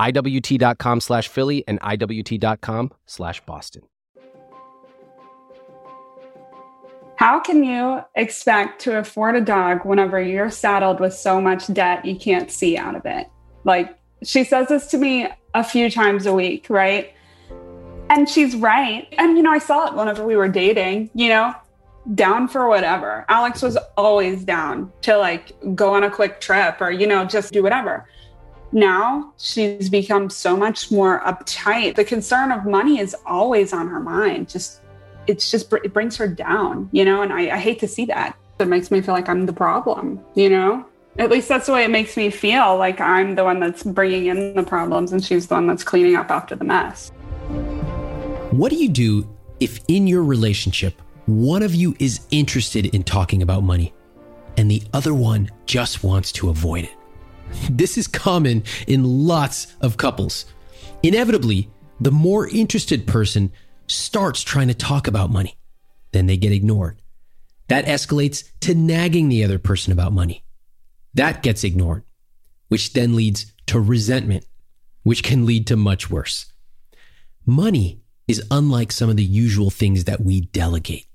IWT.com slash Philly and IWT.com slash Boston. How can you expect to afford a dog whenever you're saddled with so much debt you can't see out of it? Like, she says this to me a few times a week, right? And she's right. And, you know, I saw it whenever we were dating, you know, down for whatever. Alex was always down to like go on a quick trip or, you know, just do whatever. Now she's become so much more uptight. The concern of money is always on her mind. Just, it's just, it brings her down, you know, and I, I hate to see that. It makes me feel like I'm the problem, you know? At least that's the way it makes me feel like I'm the one that's bringing in the problems and she's the one that's cleaning up after the mess. What do you do if in your relationship, one of you is interested in talking about money and the other one just wants to avoid it? This is common in lots of couples. Inevitably, the more interested person starts trying to talk about money. Then they get ignored. That escalates to nagging the other person about money. That gets ignored, which then leads to resentment, which can lead to much worse. Money is unlike some of the usual things that we delegate.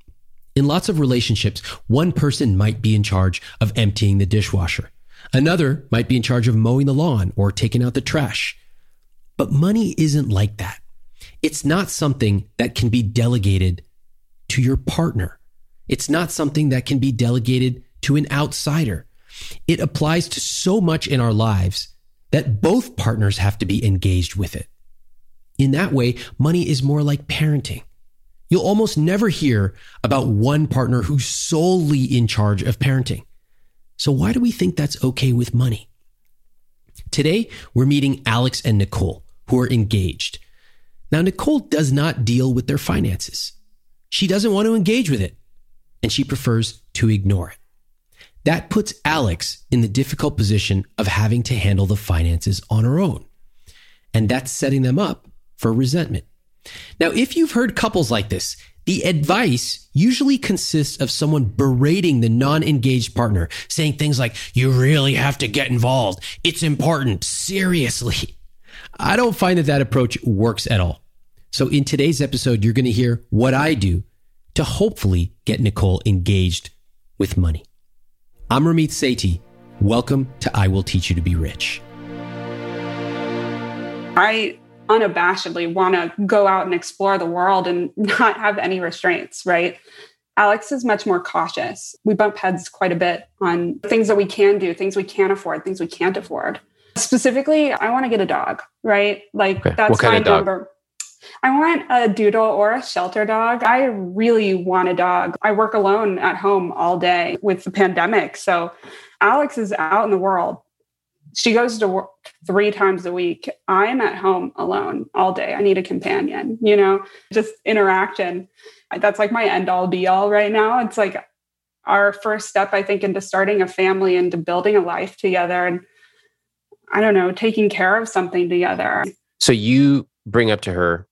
In lots of relationships, one person might be in charge of emptying the dishwasher. Another might be in charge of mowing the lawn or taking out the trash. But money isn't like that. It's not something that can be delegated to your partner. It's not something that can be delegated to an outsider. It applies to so much in our lives that both partners have to be engaged with it. In that way, money is more like parenting. You'll almost never hear about one partner who's solely in charge of parenting. So why do we think that's okay with money? Today, we're meeting Alex and Nicole, who are engaged. Now, Nicole does not deal with their finances. She doesn't want to engage with it, and she prefers to ignore it. That puts Alex in the difficult position of having to handle the finances on her own. And that's setting them up for resentment. Now, if you've heard couples like this, the advice usually consists of someone berating the non engaged partner, saying things like, You really have to get involved. It's important. Seriously. I don't find that that approach works at all. So, in today's episode, you're going to hear what I do to hopefully get Nicole engaged with money. I'm Ramit Sethi. Welcome to I Will Teach You to Be Rich. I unabashedly want to go out and explore the world and not have any restraints, right? Alex is much more cautious. We bump heads quite a bit on things that we can do, things we can't afford, things we can't afford. Specifically, I want to get a dog, right? Like okay. that's my number. I want a doodle or a shelter dog. I really want a dog. I work alone at home all day with the pandemic. So Alex is out in the world she goes to work three times a week. I'm at home alone all day. I need a companion, you know, just interaction. That's like my end all be all right now. It's like our first step, I think, into starting a family, into building a life together. And I don't know, taking care of something together. So you bring up to her,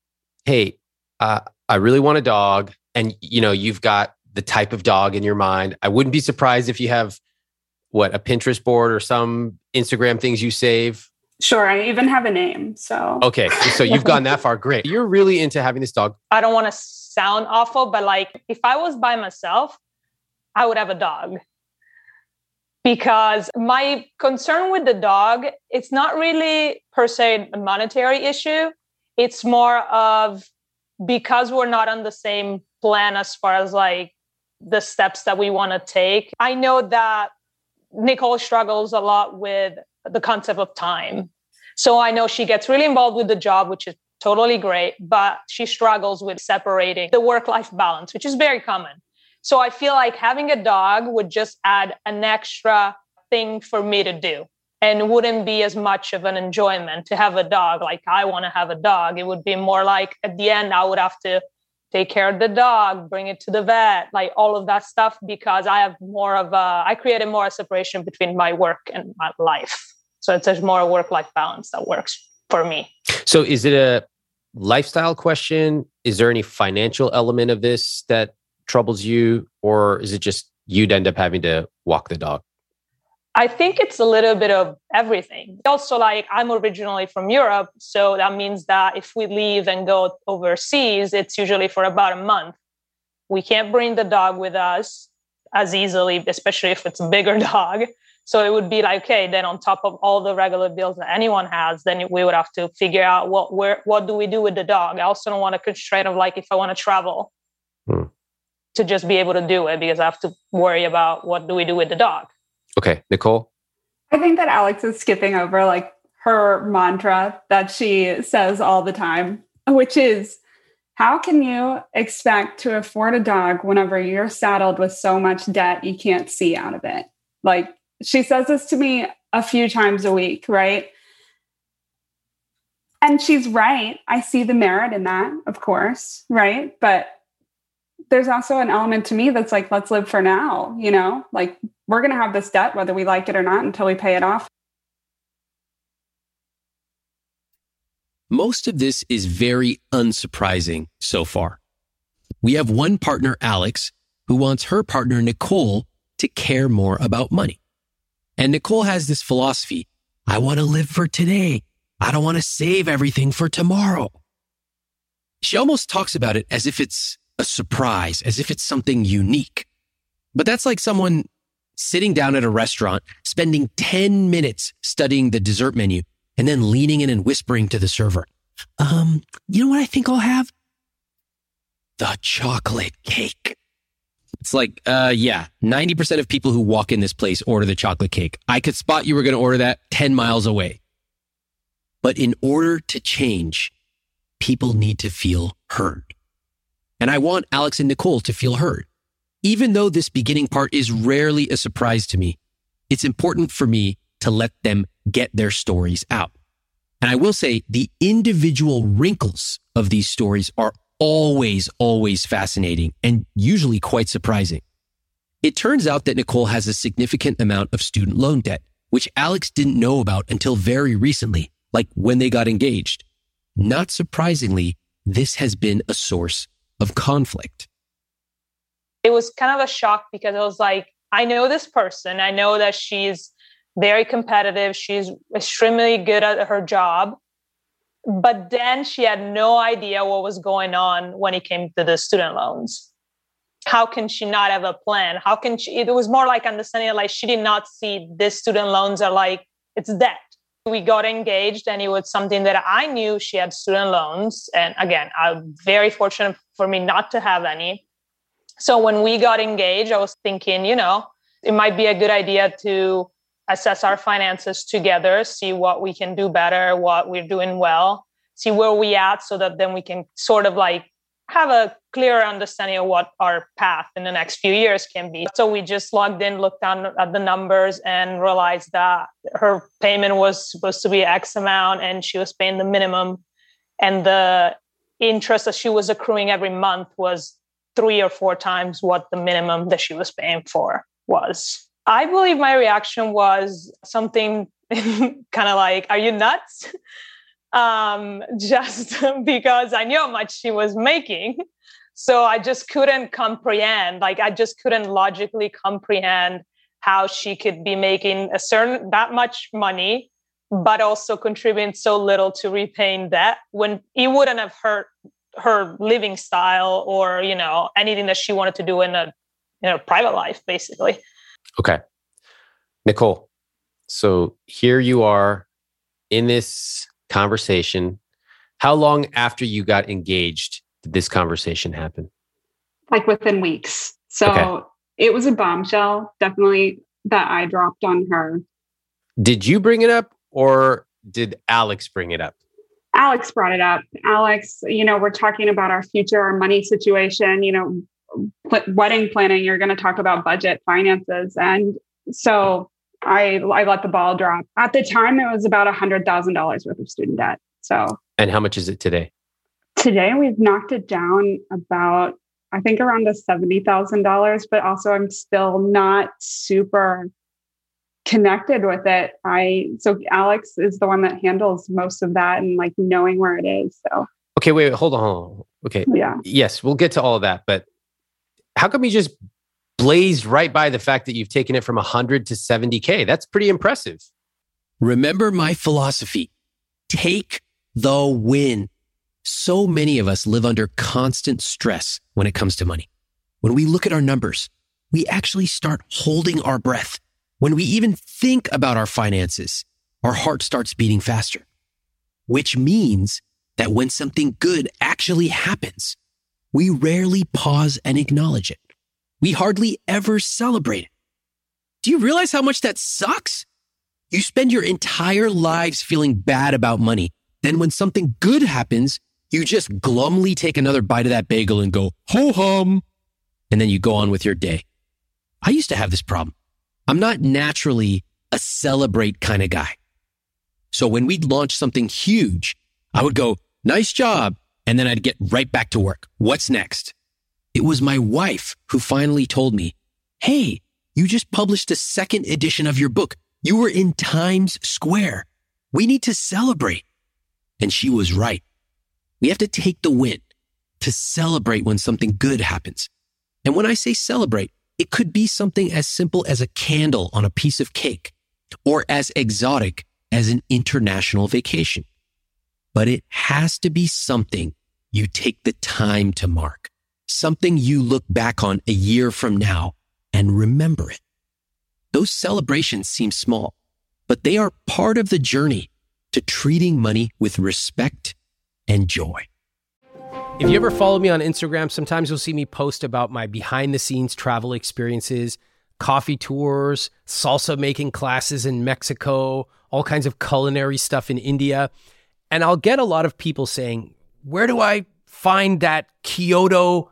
hey, uh, I really want a dog. And you know, you've got the type of dog in your mind. I wouldn't be surprised if you have what a Pinterest board or some Instagram things you save. Sure, I even have a name. So okay, so you've gone that far. Great. You're really into having this dog. I don't want to sound awful, but like if I was by myself, I would have a dog. Because my concern with the dog, it's not really per se a monetary issue. It's more of because we're not on the same plan as far as like the steps that we want to take. I know that Nicole struggles a lot with the concept of time. So I know she gets really involved with the job, which is totally great, but she struggles with separating the work life balance, which is very common. So I feel like having a dog would just add an extra thing for me to do and wouldn't be as much of an enjoyment to have a dog. Like I want to have a dog. It would be more like at the end, I would have to take care of the dog, bring it to the vet, like all of that stuff, because I have more of a, I created more a separation between my work and my life. So it's a more work life balance that works for me. So is it a lifestyle question? Is there any financial element of this that troubles you, or is it just you'd end up having to walk the dog? I think it's a little bit of everything. Also, like I'm originally from Europe. So that means that if we leave and go overseas, it's usually for about a month. We can't bring the dog with us as easily, especially if it's a bigger dog. So it would be like, okay, then on top of all the regular bills that anyone has, then we would have to figure out what where what do we do with the dog. I also don't want a constraint of like if I want to travel hmm. to just be able to do it because I have to worry about what do we do with the dog. Okay, Nicole. I think that Alex is skipping over like her mantra that she says all the time, which is how can you expect to afford a dog whenever you're saddled with so much debt you can't see out of it? Like she says this to me a few times a week, right? And she's right. I see the merit in that, of course, right? But there's also an element to me that's like, let's live for now, you know? Like, we're going to have this debt, whether we like it or not, until we pay it off. Most of this is very unsurprising so far. We have one partner, Alex, who wants her partner, Nicole, to care more about money. And Nicole has this philosophy. I want to live for today. I don't want to save everything for tomorrow. She almost talks about it as if it's a surprise, as if it's something unique. But that's like someone sitting down at a restaurant, spending 10 minutes studying the dessert menu, and then leaning in and whispering to the server, um, you know what I think I'll have? The chocolate cake. It's like, uh, yeah, 90% of people who walk in this place order the chocolate cake. I could spot you were going to order that 10 miles away. But in order to change, people need to feel heard. And I want Alex and Nicole to feel heard. Even though this beginning part is rarely a surprise to me, it's important for me to let them get their stories out. And I will say the individual wrinkles of these stories are always, always fascinating and usually quite surprising. It turns out that Nicole has a significant amount of student loan debt, which Alex didn't know about until very recently, like when they got engaged. Not surprisingly, this has been a source of conflict. It was kind of a shock because I was like, I know this person. I know that she's very competitive. She's extremely good at her job but then she had no idea what was going on when it came to the student loans how can she not have a plan how can she it was more like understanding like she did not see this student loans are like it's debt we got engaged and it was something that i knew she had student loans. And again i'm very fortunate for me not to have any. So when we got engaged i was thinking you know it might be a good idea to assess our finances together, see what we can do better, what we're doing well, see where we at so that then we can sort of like have a clearer understanding of what our path in the next few years can be. So we just logged in, looked down at the numbers and realized that her payment was supposed to be X amount and she was paying the minimum and the interest that she was accruing every month was three or four times what the minimum that she was paying for was. I believe my reaction was something kind of like, Are you nuts? Um, just because I knew how much she was making. So I just couldn't comprehend, like, I just couldn't logically comprehend how she could be making a certain that much money but also contributing so little to repaying debt when it wouldn't have hurt her living style or you know anything that she wanted to do in a you know private life basically okay nicole so here you are in this conversation how long after you got engaged did this conversation happen like within weeks so okay it was a bombshell, definitely that I dropped on her. Did you bring it up or did Alex bring it up? Alex brought it up. Alex, you know, we're talking about our future, our money situation, you know, pl- wedding planning, you're going to talk about budget, finances. And so I, I let the ball drop. At the time, it was about a $100,000 worth of student debt. So, and how much is it today? Today, we've knocked it down about I think around the $70,000, but also I'm still not super connected with it. I so Alex is the one that handles most of that and like knowing where it is. So Okay, wait, wait hold on, hold on. Okay. Yeah. Yes, we'll get to all of that, but how come you just blazed right by the fact that you've taken it from 100 to 70k? That's pretty impressive. Remember my philosophy. Take the win. So many of us live under constant stress when it comes to money. When we look at our numbers, we actually start holding our breath. When we even think about our finances, our heart starts beating faster, which means that when something good actually happens, we rarely pause and acknowledge it. We hardly ever celebrate it. Do you realize how much that sucks? You spend your entire lives feeling bad about money. Then when something good happens, you just glumly take another bite of that bagel and go, ho hum. And then you go on with your day. I used to have this problem. I'm not naturally a celebrate kind of guy. So when we'd launch something huge, I would go, nice job. And then I'd get right back to work. What's next? It was my wife who finally told me, Hey, you just published the second edition of your book. You were in Times Square. We need to celebrate. And she was right. We have to take the win to celebrate when something good happens. And when I say celebrate, it could be something as simple as a candle on a piece of cake or as exotic as an international vacation. But it has to be something you take the time to mark, something you look back on a year from now and remember it. Those celebrations seem small, but they are part of the journey to treating money with respect and joy. If you ever follow me on Instagram, sometimes you'll see me post about my behind the scenes travel experiences, coffee tours, salsa making classes in Mexico, all kinds of culinary stuff in India. And I'll get a lot of people saying, Where do I find that Kyoto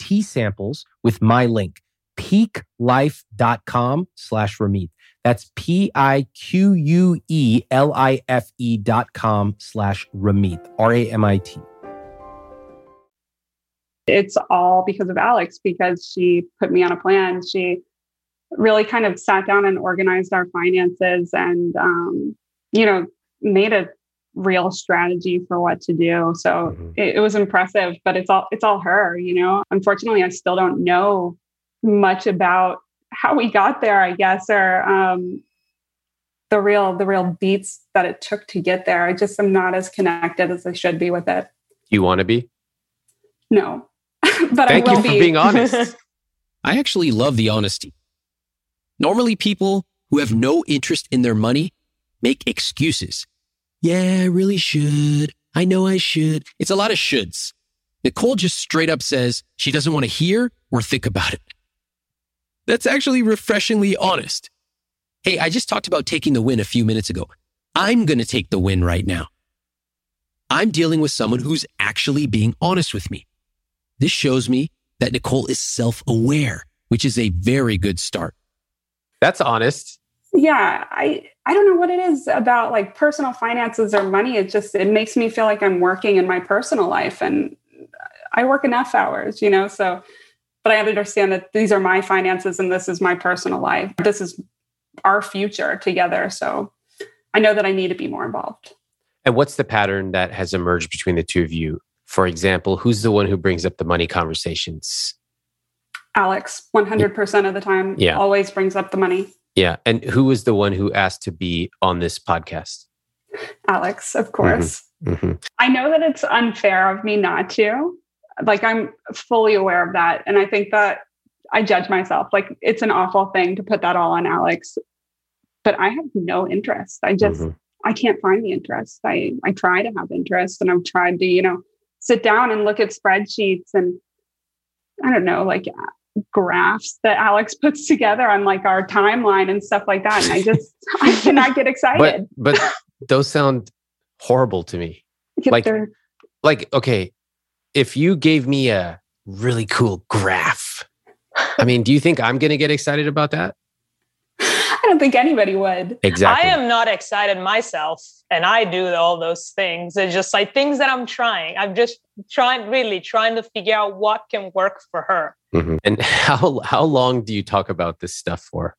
tea samples with my link, piquelife.com slash Ramit. That's P I Q U E L I F E dot com slash Ramit, R A M I T. It's all because of Alex, because she put me on a plan. She really kind of sat down and organized our finances and, um, you know, made a real strategy for what to do. So mm-hmm. it, it was impressive, but it's all, it's all her, you know, unfortunately, I still don't know much about how we got there, I guess, or um, the real the real beats that it took to get there. I just am not as connected as I should be with it. You want to be? No, but thank you for be. being honest. I actually love the honesty. Normally, people who have no interest in their money make excuses. Yeah, I really should. I know I should. It's a lot of shoulds. Nicole just straight up says she doesn't want to hear or think about it. That's actually refreshingly honest. Hey, I just talked about taking the win a few minutes ago. I'm going to take the win right now. I'm dealing with someone who's actually being honest with me. This shows me that Nicole is self aware, which is a very good start. That's honest. Yeah, I I don't know what it is about like personal finances or money. It just it makes me feel like I'm working in my personal life and I work enough hours, you know, so but I understand that these are my finances and this is my personal life. This is our future together. So I know that I need to be more involved. And what's the pattern that has emerged between the two of you? For example, who's the one who brings up the money conversations? Alex, 100% of the time, yeah. always brings up the money. Yeah. And who was the one who asked to be on this podcast? Alex, of course. Mm-hmm. Mm-hmm. I know that it's unfair of me not to, like I'm fully aware of that. And I think that I judge myself. Like it's an awful thing to put that all on Alex. But I have no interest. I just mm-hmm. I can't find the interest. I I try to have interest and I've tried to, you know, sit down and look at spreadsheets and I don't know, like graphs that Alex puts together on like our timeline and stuff like that. And I just I cannot get excited. But but those sound horrible to me. like like okay, if you gave me a really cool graph, I mean, do you think I'm going to get excited about that? I don't think anybody would. Exactly. I am not excited myself, and I do all those things. It's just like things that I'm trying. I'm just trying, really trying to figure out what can work for her. Mm-hmm. And how how long do you talk about this stuff for?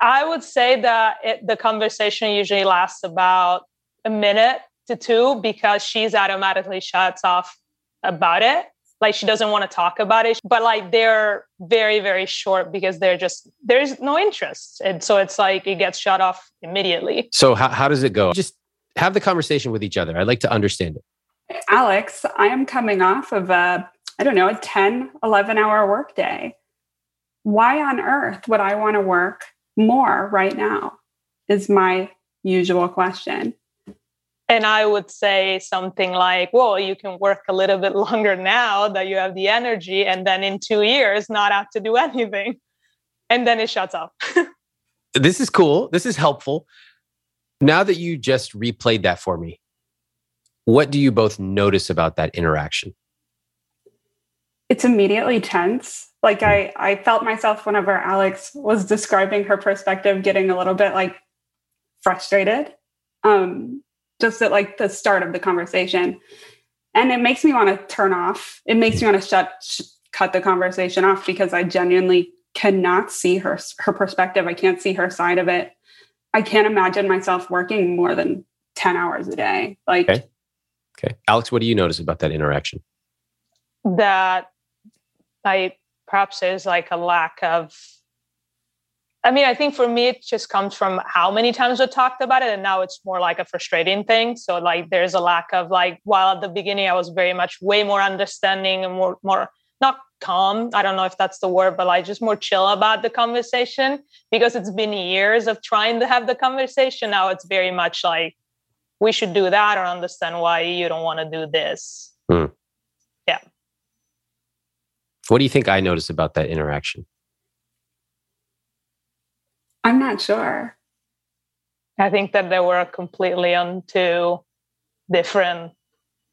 I would say that it, the conversation usually lasts about a minute to two because she's automatically shuts off about it like she doesn't want to talk about it but like they're very very short because they're just there's no interest. And so it's like it gets shut off immediately. So how, how does it go? Just have the conversation with each other. I'd like to understand it. Alex i am coming off of a i don't know a 10 11 hour workday. Why on earth would i want to work more right now is my usual question and I would say something like, well, you can work a little bit longer now that you have the energy, and then in two years, not have to do anything. And then it shuts off. this is cool. This is helpful. Now that you just replayed that for me, what do you both notice about that interaction? It's immediately tense. Like. I, I felt myself whenever Alex was describing her perspective, getting a little bit like frustrated. Um, just at like the start of the conversation. And it makes me want to turn off. It makes me want to shut sh- cut the conversation off because I genuinely cannot see her her perspective. I can't see her side of it. I can't imagine myself working more than 10 hours a day. Like Okay. Okay. Alex, what do you notice about that interaction? That I perhaps there's like a lack of I mean, I think for me, it just comes from how many times we talked about it. And now it's more like a frustrating thing. So, like, there's a lack of, like, while at the beginning I was very much way more understanding and more, more not calm. I don't know if that's the word, but like just more chill about the conversation because it's been years of trying to have the conversation. Now it's very much like, we should do that or understand why you don't want to do this. Hmm. Yeah. What do you think I noticed about that interaction? I'm not sure. I think that they were completely on two different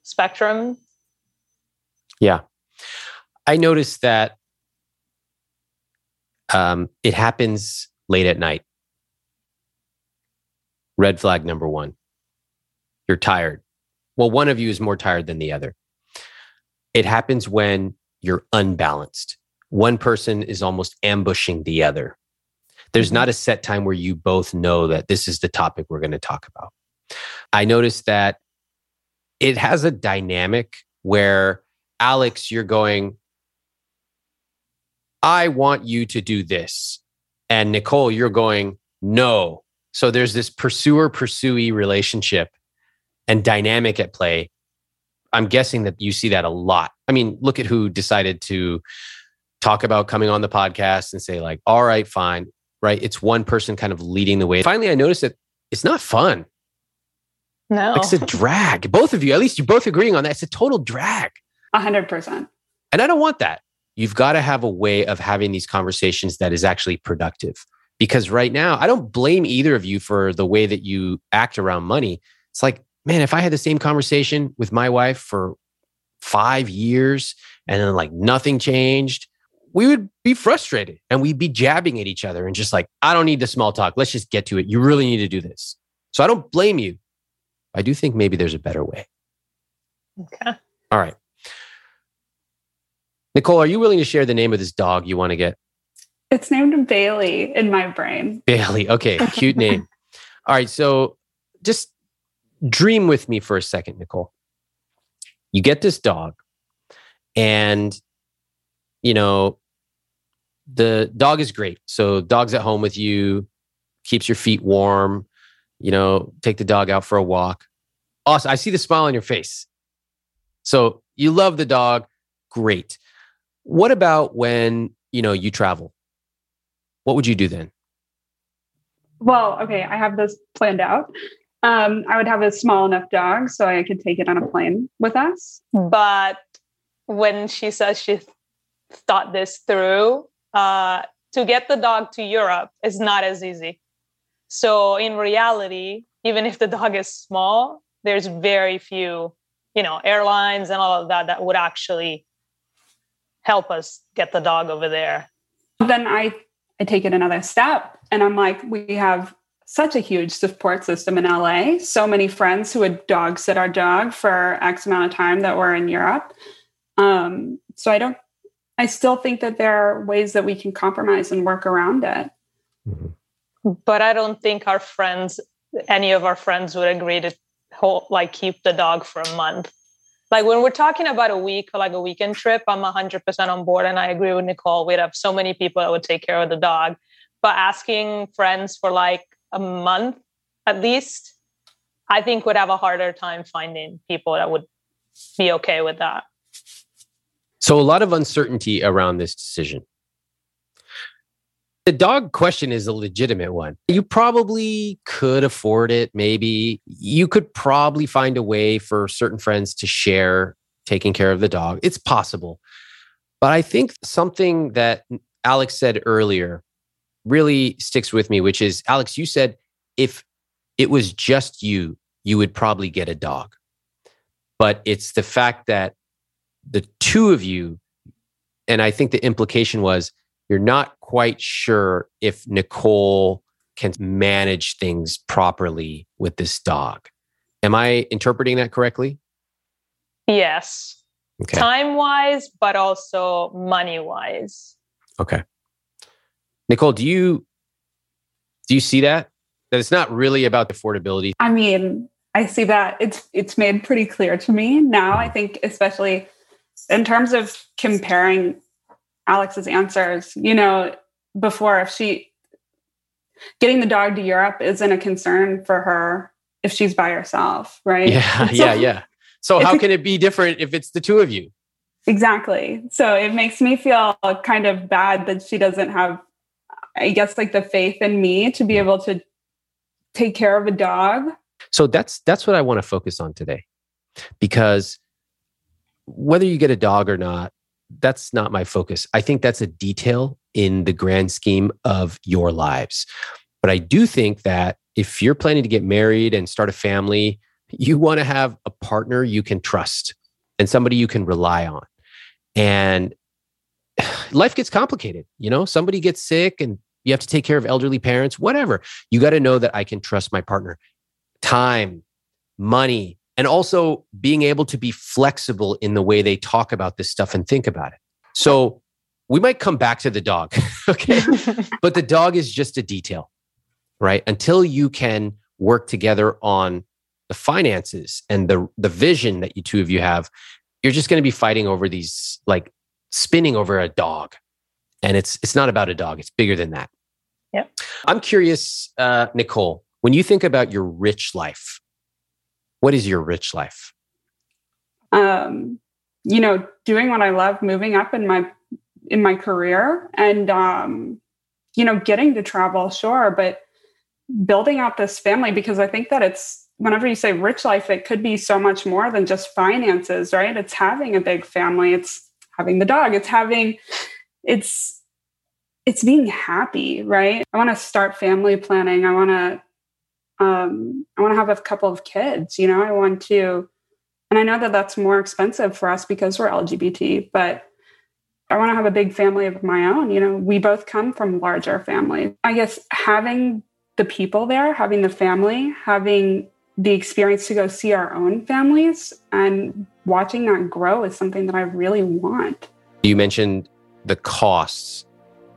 spectrums. Yeah. I noticed that um, it happens late at night. Red flag number one. You're tired. Well, one of you is more tired than the other. It happens when you're unbalanced. One person is almost ambushing the other. There's mm-hmm. not a set time where you both know that this is the topic we're going to talk about. I noticed that it has a dynamic where Alex, you're going, I want you to do this. And Nicole, you're going, no. So there's this pursuer pursuee relationship and dynamic at play. I'm guessing that you see that a lot. I mean, look at who decided to talk about coming on the podcast and say, like, all right, fine right? It's one person kind of leading the way. Finally, I noticed that it's not fun. No. It's a drag. Both of you, at least you're both agreeing on that. It's a total drag. A hundred percent. And I don't want that. You've got to have a way of having these conversations that is actually productive. Because right now, I don't blame either of you for the way that you act around money. It's like, man, if I had the same conversation with my wife for five years and then like nothing changed, we would be frustrated and we'd be jabbing at each other and just like, I don't need the small talk. Let's just get to it. You really need to do this. So I don't blame you. I do think maybe there's a better way. Okay. All right. Nicole, are you willing to share the name of this dog you want to get? It's named Bailey in my brain. Bailey. Okay. Cute name. All right. So just dream with me for a second, Nicole. You get this dog and you know, the dog is great. So dog's at home with you, keeps your feet warm, you know, take the dog out for a walk. Awesome. I see the smile on your face. So you love the dog. Great. What about when, you know, you travel? What would you do then? Well, okay, I have this planned out. Um, I would have a small enough dog so I could take it on a plane with us. But when she says she thought this through. Uh, to get the dog to Europe is not as easy. So in reality, even if the dog is small, there's very few, you know, airlines and all of that that would actually help us get the dog over there. Then I I take it another step and I'm like, we have such a huge support system in LA. So many friends who would dog sit our dog for X amount of time that were in Europe. Um, so I don't I still think that there are ways that we can compromise and work around it. Mm-hmm. But I don't think our friends, any of our friends, would agree to hold, like keep the dog for a month. Like when we're talking about a week or like a weekend trip, I'm 100% on board. And I agree with Nicole. We'd have so many people that would take care of the dog. But asking friends for like a month at least, I think would have a harder time finding people that would be okay with that. So, a lot of uncertainty around this decision. The dog question is a legitimate one. You probably could afford it. Maybe you could probably find a way for certain friends to share taking care of the dog. It's possible. But I think something that Alex said earlier really sticks with me, which is Alex, you said if it was just you, you would probably get a dog. But it's the fact that the two of you, and I think the implication was you're not quite sure if Nicole can manage things properly with this dog. Am I interpreting that correctly? Yes. Okay. Time wise, but also money wise. Okay. Nicole, do you do you see that? That it's not really about the affordability. I mean, I see that it's it's made pretty clear to me now. I mm-hmm. think especially in terms of comparing Alex's answers. You know, before if she getting the dog to Europe isn't a concern for her if she's by herself, right? Yeah, So- yeah, yeah. So how can it be different if it's the two of you? Exactly. So it makes me feel kind of bad that she doesn't have, I guess, like the faith in me to be able to take care of a dog. So that's that's what I want to focus on today. Because whether you get a dog or not, that's not my focus. I think that's a detail in the grand scheme of your lives. But I do think that if you're planning to get married and start a family, you want to have a partner you can trust and somebody you can rely on. And life gets complicated. You know, somebody gets sick and you have to take care of elderly parents, whatever. You got to know that I can trust my partner. Time, money, and also being able to be flexible in the way they talk about this stuff and think about it. So we might come back to the dog, okay? but the dog is just a detail, right? Until you can work together on the finances and the the vision that you two of you have, you're just going to be fighting over these like spinning over a dog, and it's it's not about a dog; it's bigger than that. Yep. I'm curious, uh, Nicole, when you think about your rich life, what is your rich life? Um, you know, doing what I love, moving up in my in my career, and um, you know, getting to travel, sure, but building out this family because I think that it's whenever you say rich life, it could be so much more than just finances, right? It's having a big family, it's having the dog, it's having it's it's being happy, right? I want to start family planning. I want to um I want to have a couple of kids, you know, I want to and I know that that's more expensive for us because we're LGBT, but I want to have a big family of my own. You know, we both come from larger families. I guess having the people there, having the family, having the experience to go see our own families and watching that grow is something that I really want. You mentioned the costs.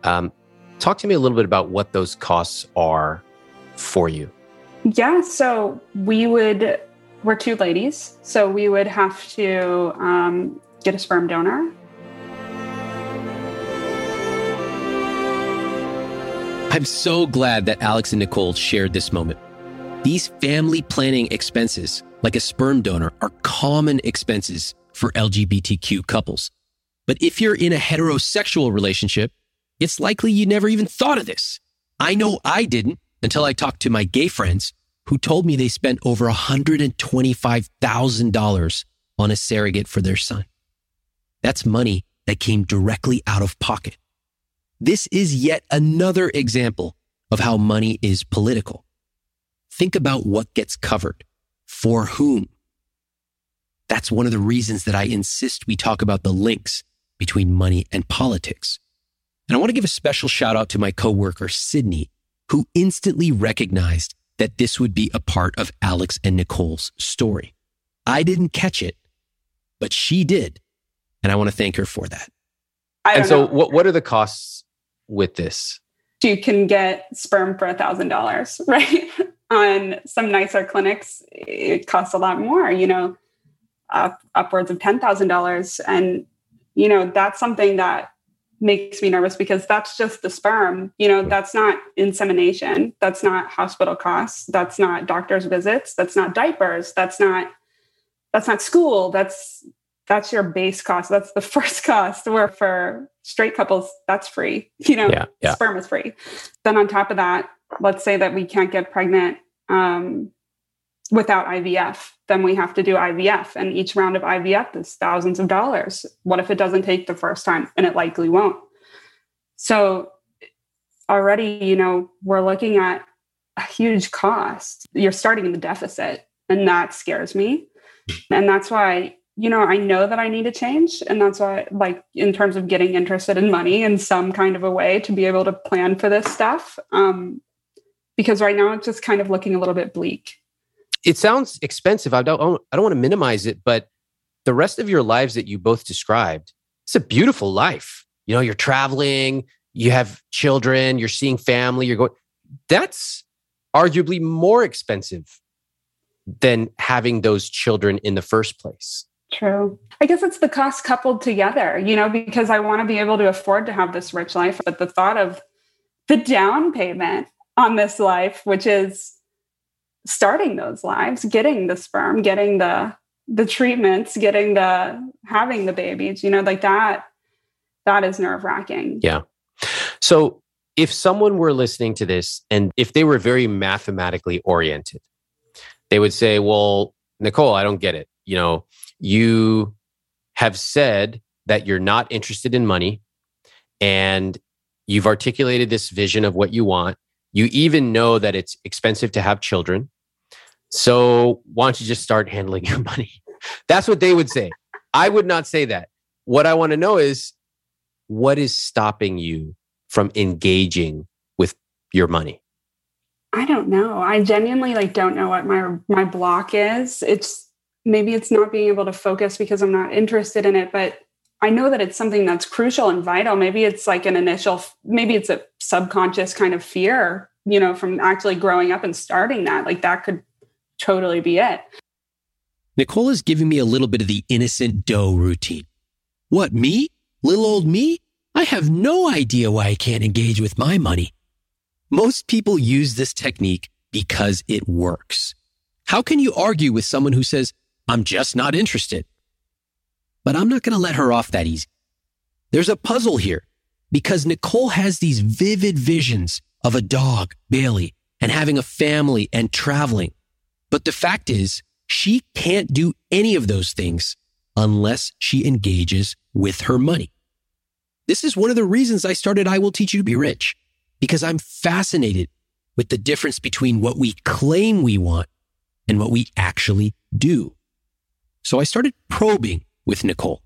Um, talk to me a little bit about what those costs are for you. Yeah, so we would, we're two ladies, so we would have to um, get a sperm donor. I'm so glad that Alex and Nicole shared this moment. These family planning expenses, like a sperm donor, are common expenses for LGBTQ couples. But if you're in a heterosexual relationship, it's likely you never even thought of this. I know I didn't until I talked to my gay friends who told me they spent over $125,000 on a surrogate for their son. That's money that came directly out of pocket. This is yet another example of how money is political. Think about what gets covered, for whom. That's one of the reasons that I insist we talk about the links between money and politics. And I want to give a special shout out to my coworker, Sydney, who instantly recognized that this would be a part of Alex and Nicole's story. I didn't catch it, but she did. And I want to thank her for that. I And so, know. what what are the costs with this? you can get sperm for a thousand dollars, right? On some nicer clinics, it costs a lot more, you know, up, upwards of ten thousand dollars, and you know that's something that makes me nervous because that's just the sperm. You know, that's not insemination, that's not hospital costs, that's not doctor's visits, that's not diapers, that's not that's not school, that's that's your base cost. That's the first cost. Where for straight couples, that's free. You know, Yeah, yeah. sperm is free. Then on top of that, let's say that we can't get pregnant um, without IVF, then we have to do IVF, and each round of IVF is thousands of dollars. What if it doesn't take the first time? And it likely won't. So already, you know, we're looking at a huge cost. You're starting in the deficit, and that scares me. And that's why you know, I know that I need to change. And that's why, like, in terms of getting interested in money in some kind of a way to be able to plan for this stuff. Um, because right now it's just kind of looking a little bit bleak. It sounds expensive. I don't I don't want to minimize it, but the rest of your lives that you both described, it's a beautiful life. You know, you're traveling, you have children, you're seeing family, you're going. That's arguably more expensive than having those children in the first place. True. I guess it's the cost coupled together, you know, because I want to be able to afford to have this rich life. But the thought of the down payment on this life, which is starting those lives, getting the sperm, getting the the treatments, getting the having the babies, you know, like that, that is nerve wracking. Yeah. So if someone were listening to this and if they were very mathematically oriented, they would say, Well, Nicole, I don't get it. You know, you have said that you're not interested in money and you've articulated this vision of what you want. You even know that it's expensive to have children. So why don't you just start handling your money? That's what they would say. I would not say that. What I want to know is what is stopping you from engaging with your money? I don't know. I genuinely like don't know what my my block is. It's maybe it's not being able to focus because I'm not interested in it, but I know that it's something that's crucial and vital. Maybe it's like an initial maybe it's a subconscious kind of fear, you know, from actually growing up and starting that. Like that could totally be it. Nicole is giving me a little bit of the innocent doe routine. What, me? Little old me? I have no idea why I can't engage with my money. Most people use this technique because it works. How can you argue with someone who says, I'm just not interested? But I'm not going to let her off that easy. There's a puzzle here because Nicole has these vivid visions of a dog, Bailey, and having a family and traveling. But the fact is, she can't do any of those things unless she engages with her money. This is one of the reasons I started I Will Teach You to Be Rich because I'm fascinated with the difference between what we claim we want and what we actually do. So I started probing with Nicole.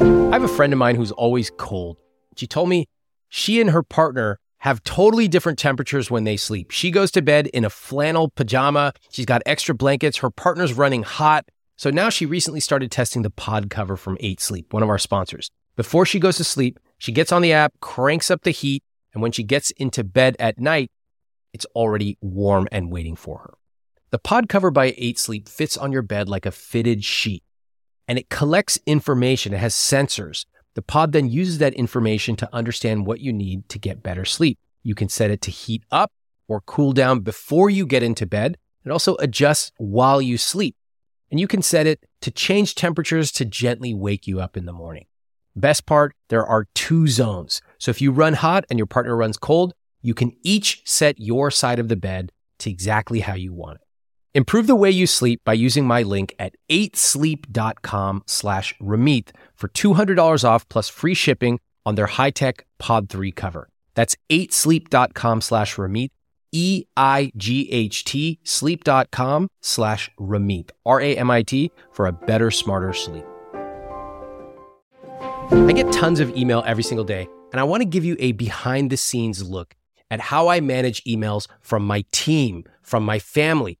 I have a friend of mine who's always cold. She told me she and her partner have totally different temperatures when they sleep. She goes to bed in a flannel pajama. She's got extra blankets. Her partner's running hot. So now she recently started testing the pod cover from 8 Sleep, one of our sponsors. Before she goes to sleep, she gets on the app, cranks up the heat, and when she gets into bed at night, it's already warm and waiting for her. The pod cover by 8 Sleep fits on your bed like a fitted sheet and it collects information. It has sensors. The pod then uses that information to understand what you need to get better sleep. You can set it to heat up or cool down before you get into bed. It also adjusts while you sleep. And you can set it to change temperatures to gently wake you up in the morning. Best part, there are two zones. So if you run hot and your partner runs cold, you can each set your side of the bed to exactly how you want it. Improve the way you sleep by using my link at 8sleep.com slash Ramit for $200 off plus free shipping on their high-tech Pod 3 cover. That's 8sleep.com slash Ramit, E-I-G-H-T, sleep.com slash Ramit, R-A-M-I-T, for a better, smarter sleep. I get tons of email every single day, and I want to give you a behind the scenes look at how I manage emails from my team, from my family,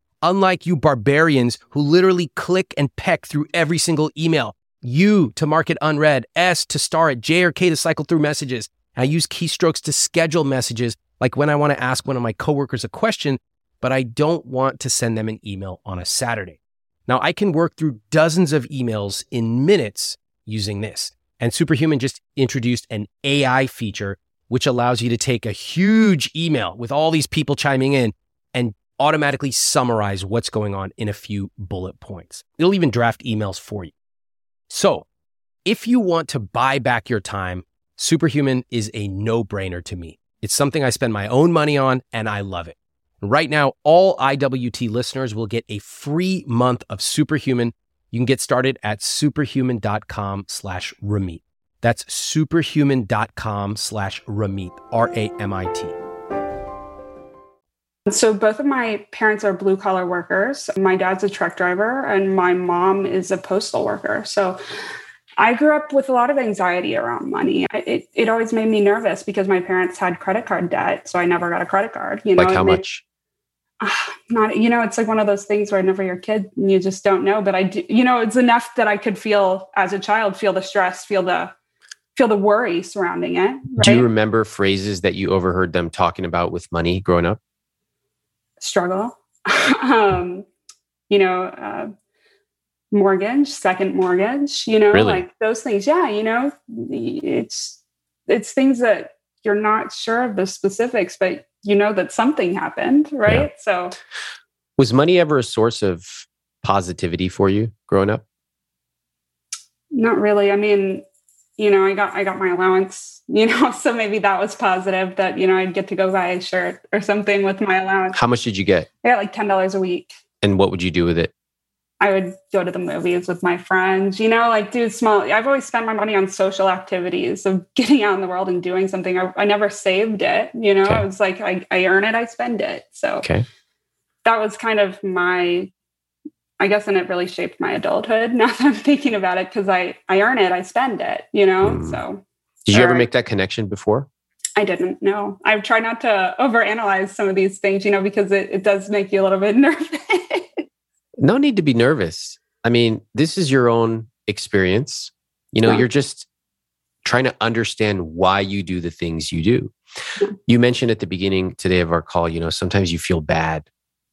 unlike you barbarians who literally click and peck through every single email. U to mark it unread, S to star it, J or K to cycle through messages. I use keystrokes to schedule messages, like when I want to ask one of my coworkers a question, but I don't want to send them an email on a Saturday. Now, I can work through dozens of emails in minutes using this. And Superhuman just introduced an AI feature, which allows you to take a huge email with all these people chiming in automatically summarize what's going on in a few bullet points. It'll even draft emails for you. So, if you want to buy back your time, Superhuman is a no brainer to me. It's something I spend my own money on and I love it. Right now, all IWT listeners will get a free month of Superhuman you can get started at superhuman.com slash Ramit. That's superhuman.com slash Ramit, R A M I T. So both of my parents are blue collar workers. My dad's a truck driver and my mom is a postal worker. So I grew up with a lot of anxiety around money. It, it always made me nervous because my parents had credit card debt. So I never got a credit card. You know, like how much? Ah, not you know it's like one of those things where never your kid and you just don't know but i do you know it's enough that i could feel as a child feel the stress feel the feel the worry surrounding it right? do you remember phrases that you overheard them talking about with money growing up struggle. Um you know uh, mortgage second mortgage you know Really? like those things. Yeah you know it's it's things that you're not sure of the specifics but you know that something happened right? So was money ever a source of positivity for you growing up? Not really. I mean you know i got i got my allowance you know so maybe that was positive that you know i'd get to go buy a shirt or something with my allowance how much did you get i got like $10 a week and what would you do with it I would go to the movies with my friends, you know, like do small. I've always spent my money on social activities of getting out in the world and doing something. I, I never saved it, you know, Okay. I was like, I, I earn it, I spend it. So okay that was kind of my, I guess, and it really shaped my adulthood. Now that I'm thinking about it, because I, I earn it, I spend it, you know, Mm. so did you ever make that connection before I didn't know. I try not to overanalyze some of these things, you know, because it, it does make you a little bit nervous. no need to be nervous i mean this is your own experience you know Yeah. you're just trying to understand why you do the things you do Yeah. you mentioned at the beginning today of our call you know sometimes you feel bad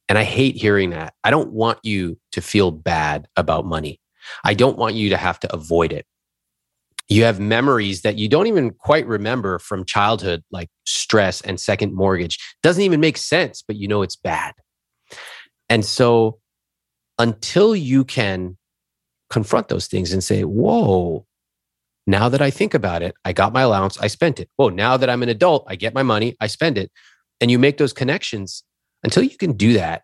and i hate hearing that i don't want you to feel bad about money i don't want you to have to avoid it you have memories that you don't even quite remember from childhood like stress and second mortgage doesn't even make sense but you know it's bad and so until you can confront those things and say, whoa, now that I think about it, I got my allowance, I spent it. Whoa, now that I'm an adult, I get my money, I spend it. And you make those connections until you can do that.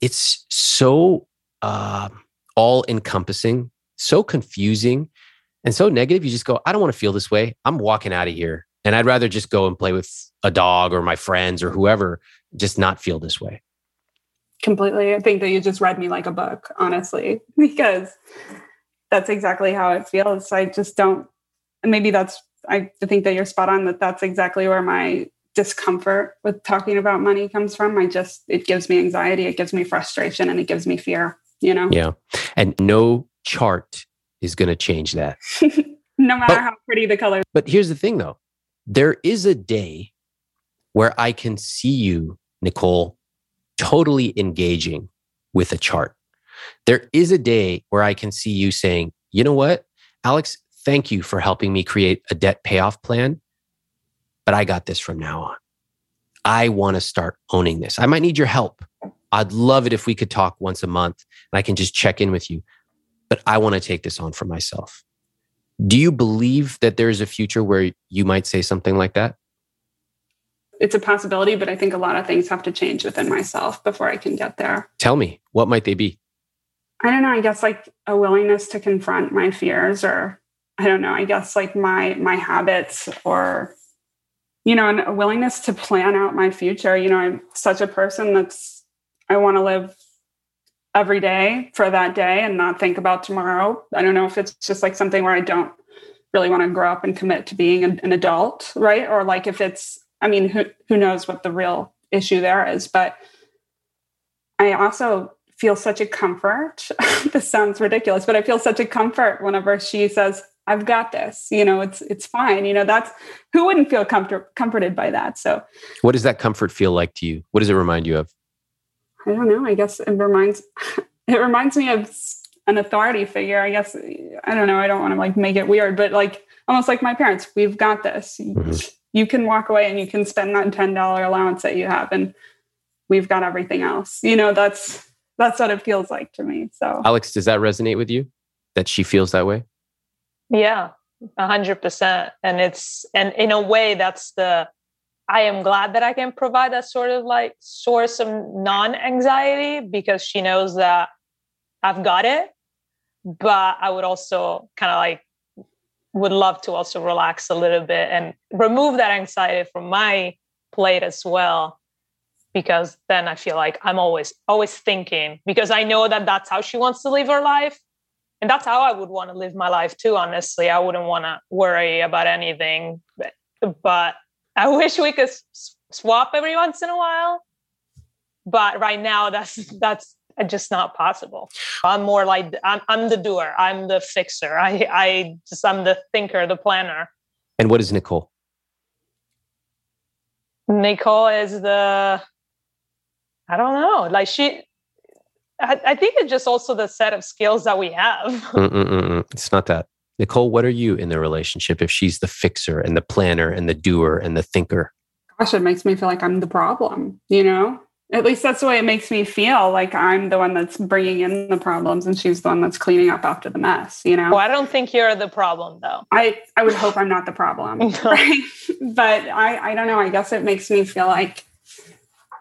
It's so uh, all encompassing, so confusing, and so negative. You just go, I don't want to feel this way. I'm walking out of here. And I'd rather just go and play with a dog or my friends or whoever, just not feel this way. completely. I think that you just read me like a book, honestly, because that's exactly how it feels. I just don't, and maybe that's, I think that you're spot on that that's exactly where my discomfort with talking about money comes from. I just, it gives me anxiety, it gives me frustration, and it gives me fear, you know? Yeah. And no chart is going to change that. no matter But- how pretty the color. But here's the thing though there is a day where I can see you, Nicole, totally engaging with a chart. There is a day where I can see you saying, you know what, Alex, thank you for helping me create a debt payoff plan, but I got this from now on. I want to start owning this. I might need your help. I'd love it if we could talk once a month and I can just check in with you, but I want to take this on for myself. Do you believe that there is a future where you might say something like that? It's a possibility, but I think a lot of things have to change within myself before I can get there. Tell me, what might they be? I don't know, I guess like a willingness to confront my fears or I don't know, I guess like my my habits or you know, and a willingness to plan out my future. You know, I'm such a person that's I want to live every day for that day and not think about tomorrow. I don't know if it's just like something where I don't really want to grow up and commit to being an, an adult, right? Or like if it's I mean, who who knows what the real issue there is, but I also feel such a comfort. this sounds ridiculous, but I feel such a comfort whenever she says, "I've got this." You know, it's it's fine. You know, that's who wouldn't feel comfort, comforted by that. So What does that comfort feel like to you? What does it remind you of? I don't know. I guess it reminds it reminds me of an authority figure. I guess I don't know. I don't want to like make it weird, but like almost like my parents. We've got this. Mhm. You can walk away and you can spend that ten dollar allowance that you have, and we've got everything else. You know, that's that's what it feels like to me. So Alex, does that resonate with you? That she feels that way? Yeah, a hundred percent. And it's and in a way that's the I am glad that I can provide that sort of like source of non-anxiety because she knows that I've got it. But I would also kind of like would love to also relax a little bit and remove that anxiety from my plate as well because then I feel like I'm always always thinking because I know that that's how she wants to live her life and that's how I would want to live my life too. Honestly, I wouldn't want to worry about anything, but, but I wish we could swap every once in a while. But right now, that's that's just not possible. I'm more like I'm, I'm the doer. I'm the fixer. I I just I'm the thinker, the planner. And what is Nicole? Nicole is the I don't know. Like she I, I think it's just also the set of skills that we have. Mm-mm-mm. It's not that. Nicole, what are you in the relationship if she's the fixer and the planner and the doer and the thinker? Gosh, it makes me feel like I'm the problem, you know? At least that's the way it makes me feel like I'm the one that's bringing in the problems and she's the one that's cleaning up after the mess, you know? Well, I don't think you're the problem though. I, I would hope I'm not the problem. right? But I, I don't know. I guess it makes me feel like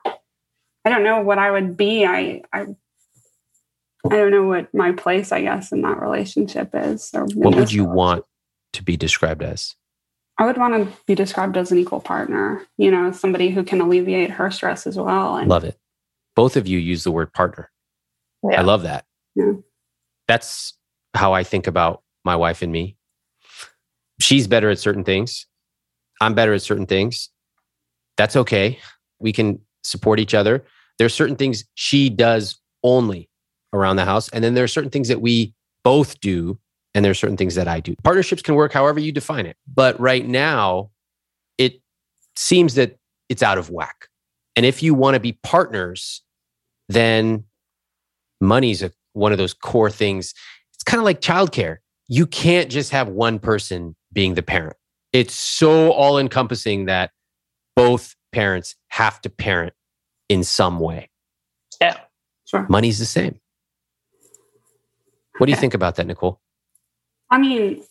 I don't know what I would be. I, I I don't know what my place, I guess, in that relationship is. Or what would you want to be described as? I would want to be described as an equal partner, you know, somebody who can alleviate her stress as well. And, love it. Both of you use the word partner. Yeah. I love that. Yeah. That's how I think about my wife and me. She's better at certain things. I'm better at certain things. That's okay. We can support each other. There are certain things she does only around the house. And then there are certain things that we both do, and there are certain things that I do. Partnerships can work however you define it. But right now, it seems that it's out of whack. And if you want to be partners, then money's a, one of those core things. It's kind of like childcare. You can't just have one person being the parent. It's so all encompassing that both parents have to parent in some way. Yeah, sure. Money's the same. What do you think about that, Nicole? I mean,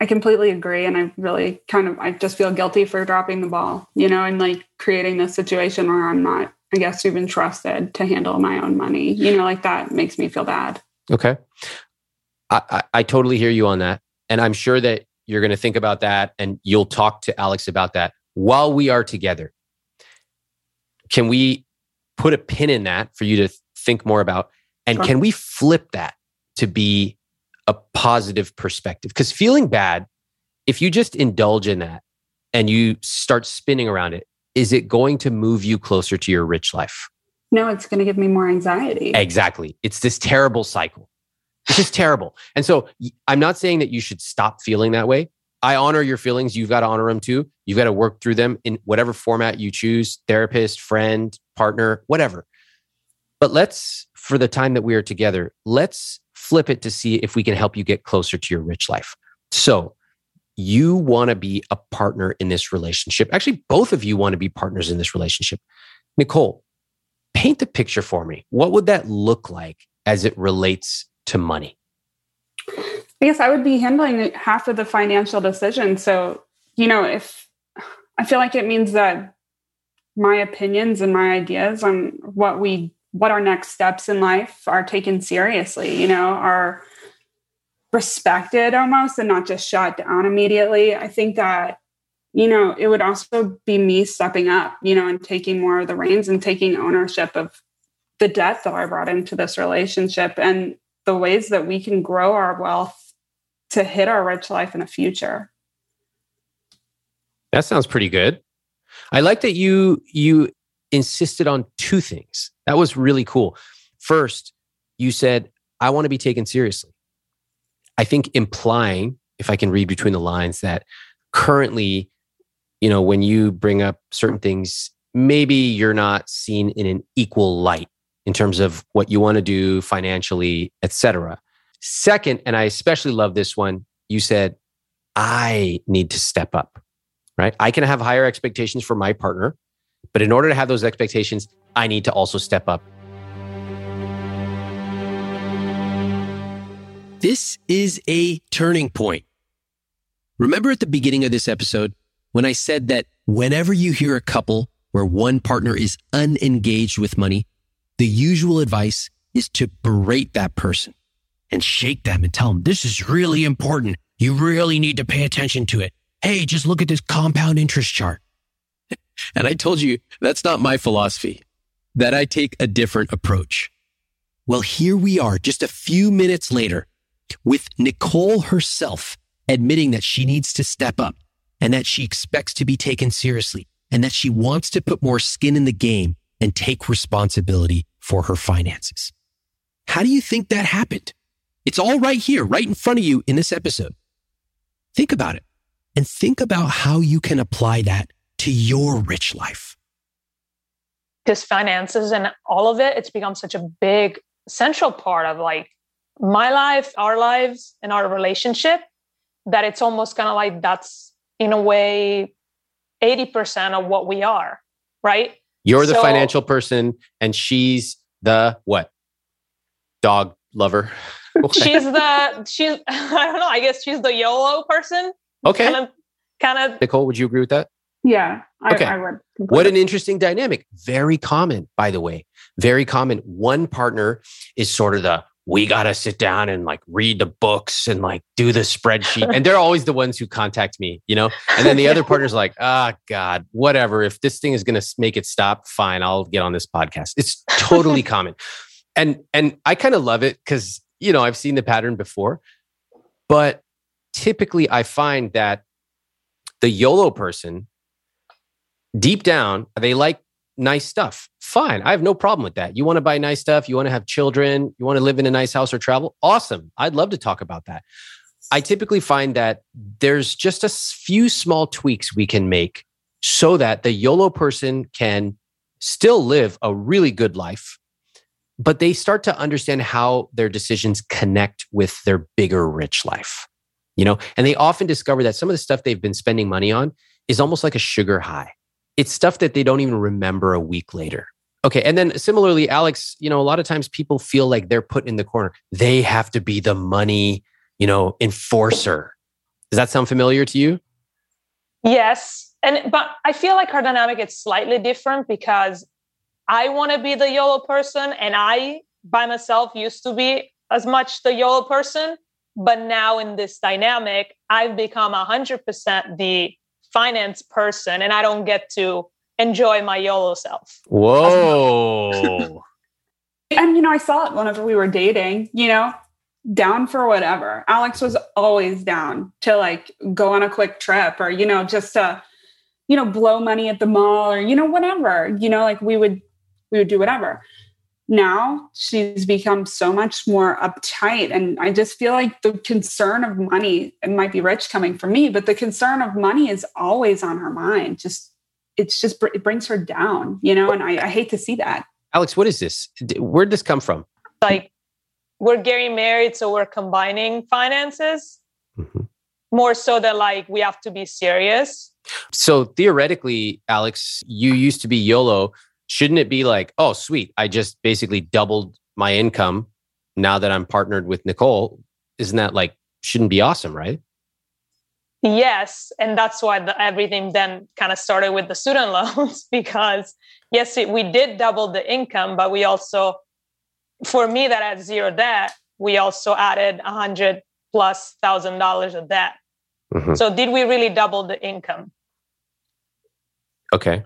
I completely agree. And I really kind of, I just feel guilty for dropping the ball, you know, and like creating this situation where I'm not, I guess, even trusted to handle my own money. You know, like that makes me feel bad. Okay. I, I, I totally hear you on that. And I'm sure that you're going to think about that and you'll talk to Alex about that while we are together. Can we put a pin in that for you to think more about? And sure. can we flip that to be a positive perspective. Because feeling bad, if you just indulge in that and you start spinning around it, is it going to move you closer to your rich life? No, it's going to give me more anxiety. Exactly. It's this terrible cycle. It's just terrible. And so I'm not saying that you should stop feeling that way. I honor your feelings. You've got to honor them too. You've got to work through them in whatever format you choose therapist, friend, partner, whatever. But let's, for the time that we are together, let's flip it to see if we can help you get closer to your rich life. So, you want to be a partner in this relationship. Actually, both of you want to be partners in this relationship. Nicole, paint the picture for me. What would that look like as it relates to money? I guess I would be handling half of the financial decision. So, you know, if I feel like it means that my opinions and my ideas on what we what our next steps in life are taken seriously, you know, are respected almost and not just shot down immediately. I think that, you know, it would also be me stepping up, you know, and taking more of the reins and taking ownership of the debt that I brought into this relationship and the ways that we can grow our wealth to hit our rich life in the future. That sounds pretty good. I like that you you insisted on two things. That was really cool. First, you said, I want to be taken seriously. I think implying, if I can read between the lines, that currently, you know, when you bring up certain things, maybe you're not seen in an equal light in terms of what you want to do financially, etc. Second, and I especially love this one, you said, I need to step up, right? I can have higher expectations for my partner. But in order to have those expectations, I need to also step up. This is a turning point. Remember at the beginning of this episode when I said that whenever you hear a couple where one partner is unengaged with money, the usual advice is to berate that person and shake them and tell them this is really important. You really need to pay attention to it. Hey, just look at this compound interest chart. And I told you that's not my philosophy, that I take a different approach. Well, here we are just a few minutes later, with Nicole herself admitting that she needs to step up and that she expects to be taken seriously and that she wants to put more skin in the game and take responsibility for her finances. How do you think that happened? It's all right here, right in front of you in this episode. Think about it and think about how you can apply that to your rich life. Because finances and all of it, it's become such a big central part of like my life, our lives, and our relationship that it's almost kind of like that's in a way 80% of what we are, right? You're the so, financial person and she's the what? Dog lover. she's the she's I don't know, I guess she's the YOLO person. Okay. Kind of kind of Nicole, would you agree with that? Yeah, I, okay. I would. What an interesting dynamic. Very common, by the way. Very common. One partner is sort of the we got to sit down and like read the books and like do the spreadsheet. and they're always the ones who contact me, you know? And then the other partner's like, ah, oh, God, whatever. If this thing is going to make it stop, fine, I'll get on this podcast. It's totally common. And, and I kind of love it because, you know, I've seen the pattern before, but typically I find that the YOLO person, deep down, they like nice stuff. Fine. I have no problem with that. You want to buy nice stuff, you want to have children, you want to live in a nice house or travel. Awesome. I'd love to talk about that. I typically find that there's just a few small tweaks we can make so that the YOLO person can still live a really good life, but they start to understand how their decisions connect with their bigger rich life. You know, and they often discover that some of the stuff they've been spending money on is almost like a sugar high it's stuff that they don't even remember a week later. Okay. And then similarly, Alex, you know, a lot of times people feel like they're put in the corner. They have to be the money, you know, enforcer. Does that sound familiar to you? Yes. And but I feel like our dynamic is slightly different because I want to be the YOLO person and I by myself used to be as much the YOLO person. But now in this dynamic, I've become 100% the finance person and I don't get to enjoy my YOLO self. Whoa. and, you know, I saw it whenever we were dating, you know, down for whatever. Alex was always down to like go on a quick trip or, you know, just to, you know, blow money at the mall or, you know, whatever, you know, like we would, we would do whatever now she's become so much more uptight. And i just feel like the concern of money it might be rich coming from me but the concern of money is always on her mind. Just it's just it brings her down you know and i, I hate to see that. Alex what is this? Where'd this come from? Like we're getting married so we're combining finances. Mm-hmm. more so that like we have to be serious. So theoretically alex you used to be yolo shouldn't it be like, oh, sweet, I just basically doubled my income now that I'm partnered with Nicole? Isn't that like, shouldn't be awesome, right? Yes. And that's why the, everything then kind of started with the student loans because, yes, we did double the income, but we also, for me that had zero debt, we also added a hundred plus thousand dollars of debt. Mm-hmm. So did we really double the income? Okay.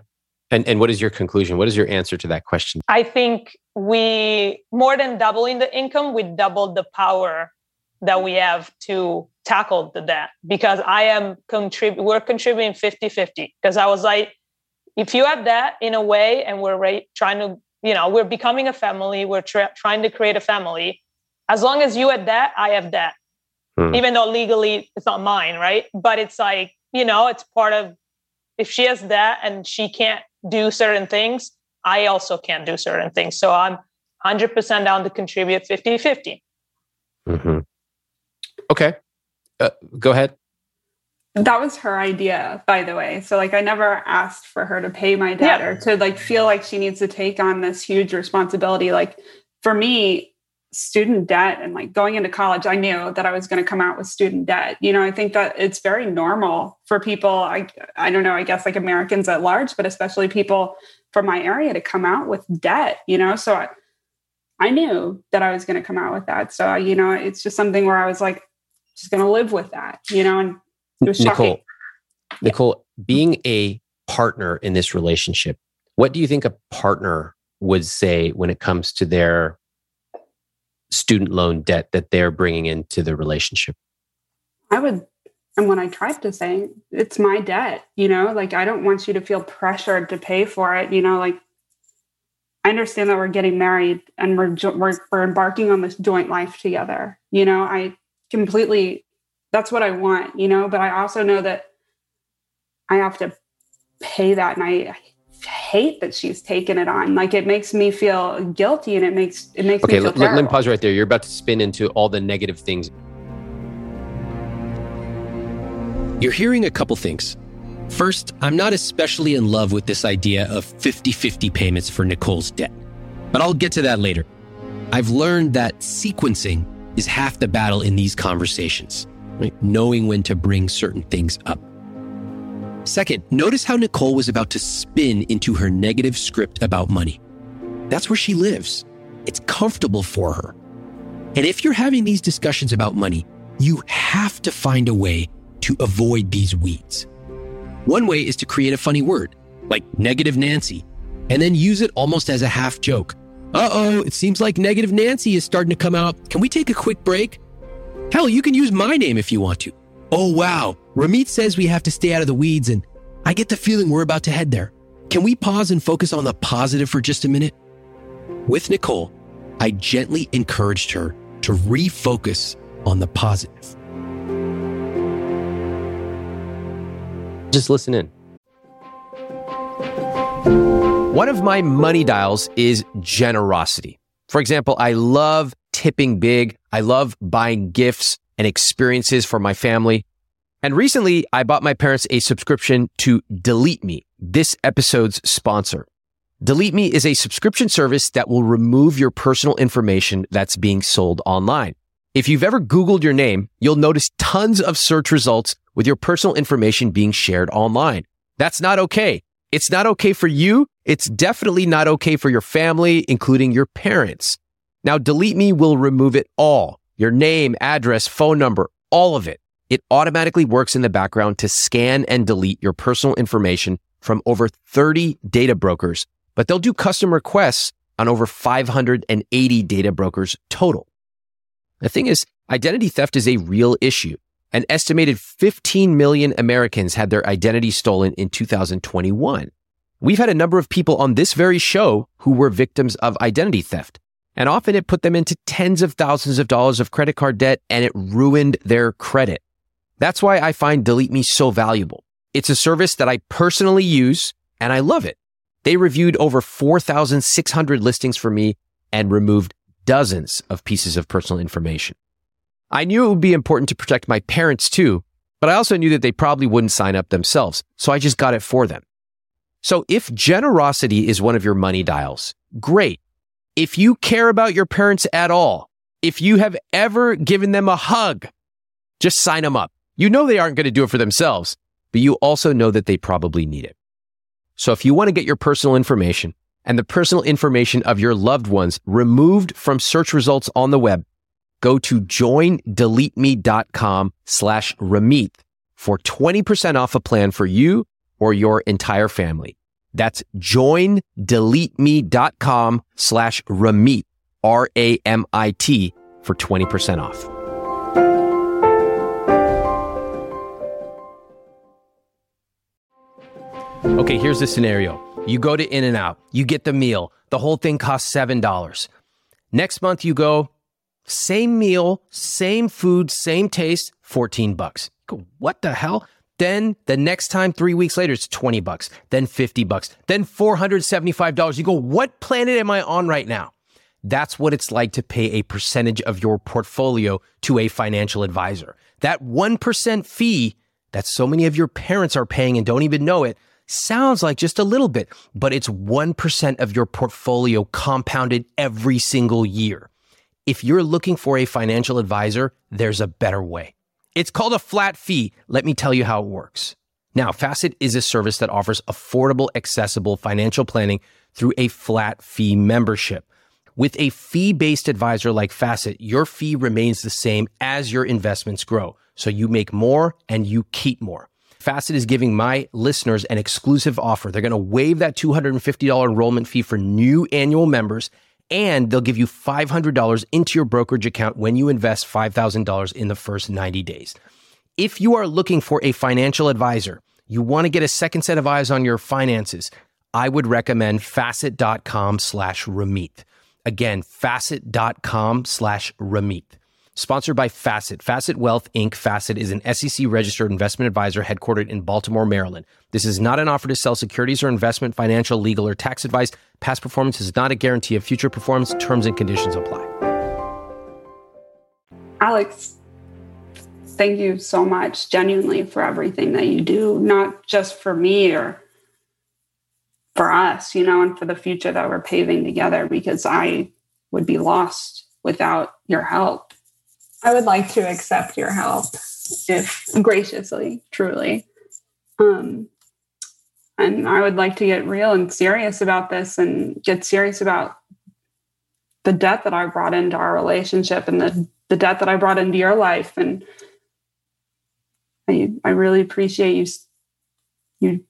And, and what is your conclusion? What is your answer to that question? I think we, more than doubling the income, we doubled the power that we have to tackle the debt because I am contrib- we're contributing 50 50. Because I was like, if you have that in a way and we're right, trying to, you know, we're becoming a family, we're tra- trying to create a family. As long as you have that, I have that. Hmm. Even though legally it's not mine, right? But it's like, you know, it's part of if she has that and she can't do certain things, I also can't do certain things. So I'm 100% down to contribute 50 50. Mm-hmm. Okay. Uh, go ahead. That was her idea, by the way. So, like, I never asked for her to pay my debt yeah. or to like feel like she needs to take on this huge responsibility. Like, for me, student debt and like going into college i knew that i was going to come out with student debt. You know i think that it's very normal for people i i don't know i guess like americans at large but especially people from my area to come out with debt you know? So i, I knew that i was going to come out with that. So you know it's just something where i was like just going to live with that you know? And it was nicole shocking. nicole being a partner in this relationship what do you think a partner would say when it comes to their student loan debt that they're bringing into the relationship? I would, and what I tried to say, it's my debt, you know, like I don't want you to feel pressured to pay for it, you know, like I understand that we're getting married and we're, we're, we're embarking on this joint life together. You know, I completely, that's what I want, you know, but I also know that I have to pay that. And I, hate that she's taken it on. Like it makes me feel guilty and it makes, it makes okay, me feel let, let me pause right there. You're about to spin into all the negative things. You're hearing a couple things. First, I'm not especially in love with this idea of 50 50 payments for Nicole's debt, but I'll get to that later. I've learned that sequencing is half the battle in these conversations, right? knowing when to bring certain things up. Second, notice how Nicole was about to spin into her negative script about money. That's where she lives. It's comfortable for her. And if you're having these discussions about money, you have to find a way to avoid these weeds. One way is to create a funny word, like negative Nancy, and then use it almost as a half joke. Uh oh, it seems like negative Nancy is starting to come out. Can we take a quick break? Hell, you can use my name if you want to. Oh wow, Ramit says we have to stay out of the weeds, and I get the feeling we're about to head there. Can we pause and focus on the positive for just a minute? With Nicole, I gently encouraged her to refocus on the positive. Just listen in. One of my money dials is generosity. For example, I love tipping big. I love buying gifts and experiences for my family. And recently, I bought my parents a subscription to Delete Me, this episode's sponsor. Delete Me is a subscription service that will remove your personal information that's being sold online. If you've ever Googled your name, you'll notice tons of search results with your personal information being shared online. That's not okay. It's not okay for you. It's definitely not okay for your family, including your parents. Now, Delete Me will remove it all your name, address, phone number, all of it. It automatically works in the background to scan and delete your personal information from over 30 data brokers, but they'll do custom requests on over 580 data brokers total. The thing is, identity theft is a real issue. An estimated 15 million Americans had their identity stolen in 2021. We've had a number of people on this very show who were victims of identity theft. And often it put them into tens of thousands of dollars of credit card debt and it ruined their credit. That's why I find Delete Me so valuable. It's a service that I personally use and I love it. They reviewed over 4,600 listings for me and removed dozens of pieces of personal information. I knew it would be important to protect my parents too, but I also knew that they probably wouldn't sign up themselves. So I just got it for them. So if generosity is one of your money dials, great. If you care about your parents at all, if you have ever given them a hug, just sign them up. You know they aren't going to do it for themselves, but you also know that they probably need it. So if you want to get your personal information and the personal information of your loved ones removed from search results on the web, go to joindeleteme.com slash Ramit for 20% off a plan for you or your entire family. That's joindeleteme.com slash Ramit, R-A-M-I-T for 20% off. Okay, here's the scenario. You go to In N Out, you get the meal. The whole thing costs $7. Next month you go, same meal, same food, same taste, 14 bucks. Go, what the hell? Then the next time, three weeks later, it's 20 bucks, then 50 bucks, then $475. You go, what planet am I on right now? That's what it's like to pay a percentage of your portfolio to a financial advisor. That 1% fee that so many of your parents are paying and don't even know it sounds like just a little bit, but it's 1% of your portfolio compounded every single year. If you're looking for a financial advisor, there's a better way. It's called a flat fee. Let me tell you how it works. Now, Facet is a service that offers affordable, accessible financial planning through a flat fee membership. With a fee based advisor like Facet, your fee remains the same as your investments grow. So you make more and you keep more. Facet is giving my listeners an exclusive offer. They're going to waive that $250 enrollment fee for new annual members and they'll give you $500 into your brokerage account when you invest $5,000 in the first 90 days. If you are looking for a financial advisor, you want to get a second set of eyes on your finances, I would recommend facet.com slash Ramit. Again, facet.com slash Ramit. Sponsored by Facet. Facet Wealth Inc. Facet is an SEC registered investment advisor headquartered in Baltimore, Maryland. This is not an offer to sell securities or investment, financial, legal, or tax advice. Past performance is not a guarantee of future performance. Terms and conditions apply. Alex, thank you so much, genuinely, for everything that you do, not just for me or for us, you know, and for the future that we're paving together, because I would be lost without your help. I would like to accept your help if graciously, truly. Um, and I would like to get real and serious about this and get serious about the debt that I brought into our relationship and the, the debt that I brought into your life. And I, I really appreciate you, you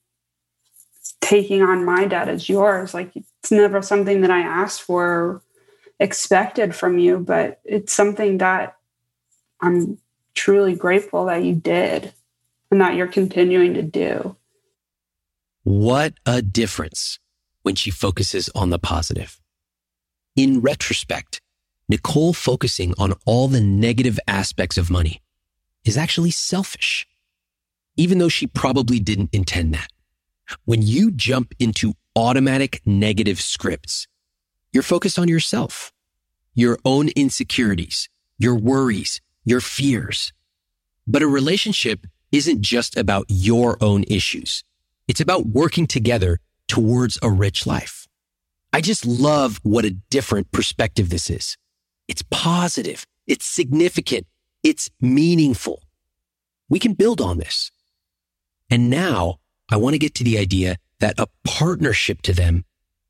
taking on my debt as yours. Like it's never something that I asked for, expected from you, but it's something that I'm truly grateful that you did and that you're continuing to do. What a difference when she focuses on the positive. In retrospect, Nicole focusing on all the negative aspects of money is actually selfish, even though she probably didn't intend that. When you jump into automatic negative scripts, you're focused on yourself, your own insecurities, your worries, your fears. But a relationship isn't just about your own issues. It's about working together towards a rich life. I just love what a different perspective this is. It's positive. It's significant. It's meaningful. We can build on this. And now I want to get to the idea that a partnership to them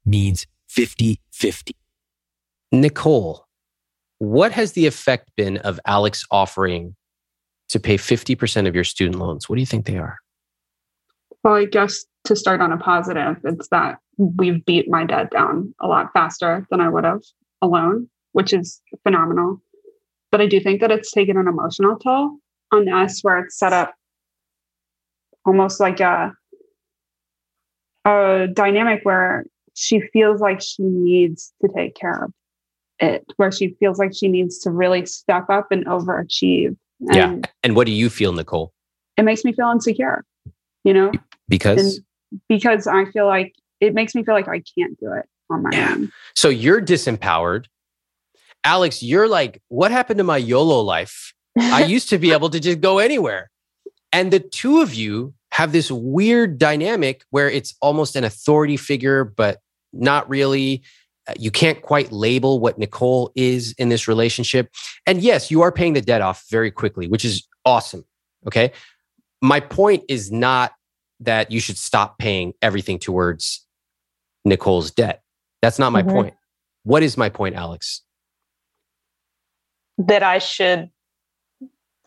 means 50 50. Nicole, what has the effect been of Alex offering to pay 50% of your student loans? What do you think they are? Well, I guess to start on a positive, it's that we've beat my debt down a lot faster than I would have alone, which is phenomenal. But I do think that it's taken an emotional toll on us where it's set up almost like a a dynamic where she feels like she needs to take care of it, where she feels like she needs to really step up and overachieve. And yeah. And what do you feel, Nicole? It makes me feel insecure, you know? Because? And because I feel like it makes me feel like I can't do it on my Yeah. own. So you're disempowered. Alex, you're like, what happened to my YOLO life? I used to be able to just go anywhere. And the two of you have this weird dynamic where it's almost an authority figure, but not really. Uh, You can't quite label what Nicole is in this relationship. And yes, you are paying the debt off very quickly, which is awesome. Okay. My point is not that you should stop paying everything towards Nicole's debt. That's not my Mhm. point. What is my point, Alex? that I should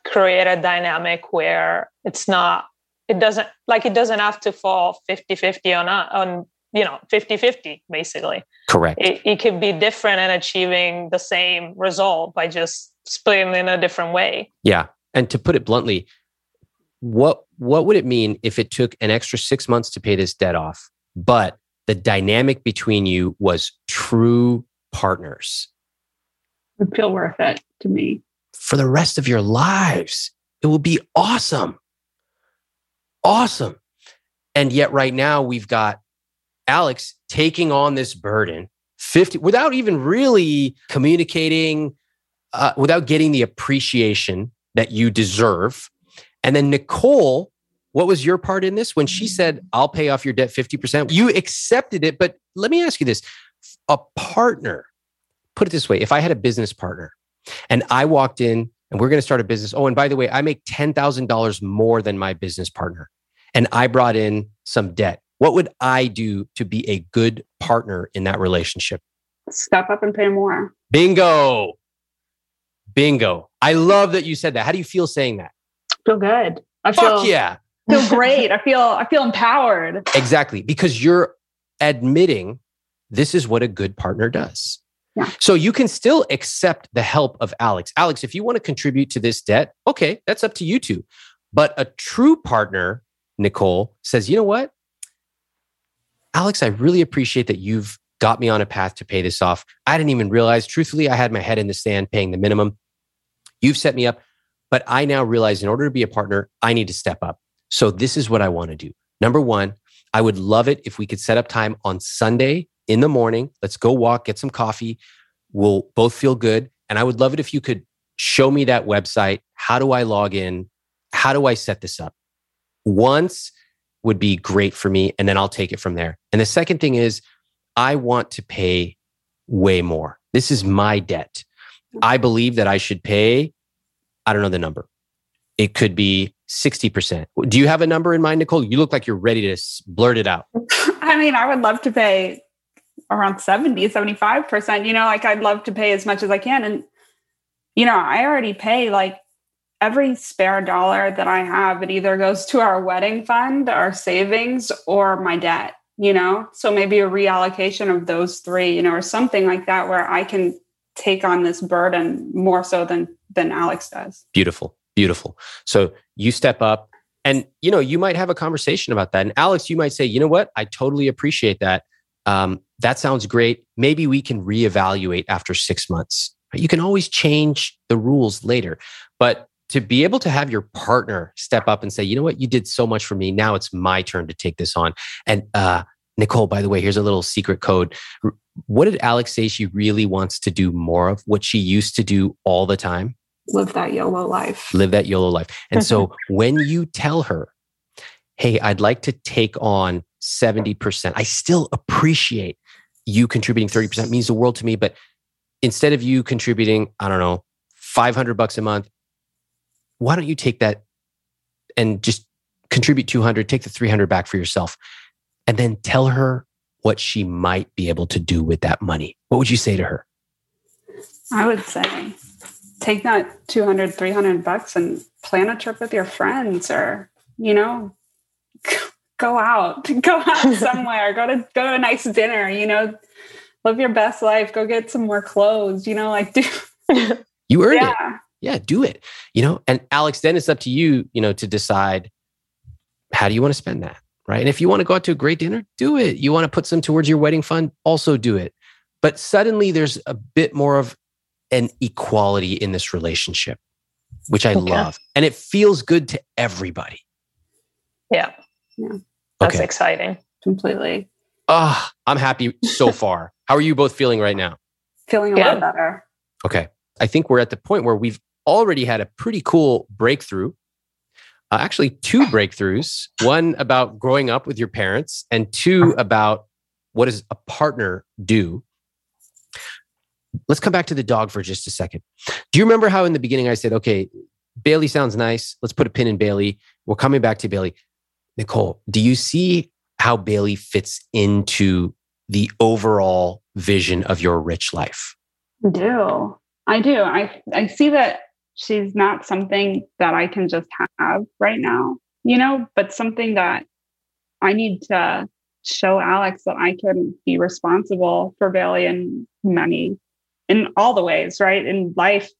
create a dynamic where it's not it doesn't like it doesn't have to fall 50-50 on on you know 50-50 basically Correct. it, it could be different and achieving the same result by just splitting in a different way Yeah. And to put it bluntly, what what would it mean if it took an extra six months to pay this debt off, but the dynamic between you was true partners It would feel worth it to me. for the rest of your lives? It will be awesome. Awesome. And yet right now we've got Alex taking on this burden 50 without even really communicating uh, without getting the appreciation that you deserve. And then Nicole, what was your part in this when she said, I'll pay off your debt 50%? You accepted it. But let me ask you this a partner, put it this way if I had a business partner and I walked in and we're going to start a business. Oh, and by the way, I make $10,000 more than my business partner. And I brought in some debt. What would I do to be a good partner in that relationship? Step up and pay more. Bingo. Bingo. I love that you said that. How do you feel saying that? Feel good. I feel Fuck yeah. feel great. I feel I feel empowered. Exactly. Because you're admitting this is what a good partner does. Yeah. So you can still accept the help of Alex. Alex, if you want to contribute to this debt, okay, that's up to you two. But a true partner, Nicole, says, you know what? Alex, I really appreciate that you've got me on a path to pay this off. I didn't even realize, truthfully, I had my head in the sand paying the minimum. You've set me up, but I now realize in order to be a partner, I need to step up. So this is what I want to do. Number one, I would love it if we could set up time on Sunday in the morning. Let's go walk, get some coffee. We'll both feel good. And I would love it if you could show me that website. How do I log in? How do I set this up? Once would be great for me. And then I'll take it from there. And the second thing is, I want to pay way more. This is my debt. Mm-hmm. I believe that I should pay, I don't know the number. It could be 60%. Do you have a number in mind, Nicole? You look like you're ready to blurt it out. I mean, I would love to pay around 70, 75%. You know, like I'd love to pay as much as I can. And, you know, I already pay like every spare dollar that I have, it either goes to our wedding fund, our savings, or my debt, you know? So maybe a reallocation of those three, you know, or something like that where I can take on this burden more so than than Alex does. Beautiful. Beautiful. So you step up and you know, you might have a conversation about that. And Alex, you might say, you know what? I totally appreciate that. Um, that sounds great. Maybe we can reevaluate after six months. You can always change the rules later. But to be able to have your partner step up and say, you know what, you did so much for me. Now it's my turn to take this on. And uh, Nicole, by the way, here's a little secret code. What did Alex say she really wants to do more of? What she used to do all the time? Live that YOLO life. Live that YOLO life. And so when you tell her, hey, I'd like to take on 70%, I still appreciate you contributing 30% means the world to me. But instead of you contributing, I don't know, 500 bucks a month, why don't you take that and just contribute 200, take the 300 back for yourself, and then tell her what she might be able to do with that money? What would you say to her? I would say take that 200, 300 bucks and plan a trip with your friends or, you know, go out, go out somewhere, go to, go to a nice dinner, you know, live your best life, go get some more clothes, you know, like do. you earned yeah. it yeah, do it. You know, and Alex, then it's up to you, you know, to decide how do you want to spend that, right? And if you want to go out to a great dinner, do it. You want to put some towards your wedding fund, also do it. But suddenly there's a bit more of an equality in this relationship, which I okay. love. And it feels good to everybody. Yeah. Yeah. That's okay. exciting. Completely. Ah, oh, I'm happy so far. How are you both feeling right now? Feeling a yeah. lot better. Okay. I think we're at the point where we've already had a pretty cool breakthrough. Uh, actually, two breakthroughs one about growing up with your parents, and two about what does a partner do. Let's come back to the dog for just a second. Do you remember how in the beginning I said, okay, Bailey sounds nice. Let's put a pin in Bailey. We're coming back to Bailey. Nicole, do you see how Bailey fits into the overall vision of your rich life? I do. I do. I I see that she's not something that I can just have right now, you know, but something that I need to show Alex that I can be responsible for Bailey many, in all the ways, right? In life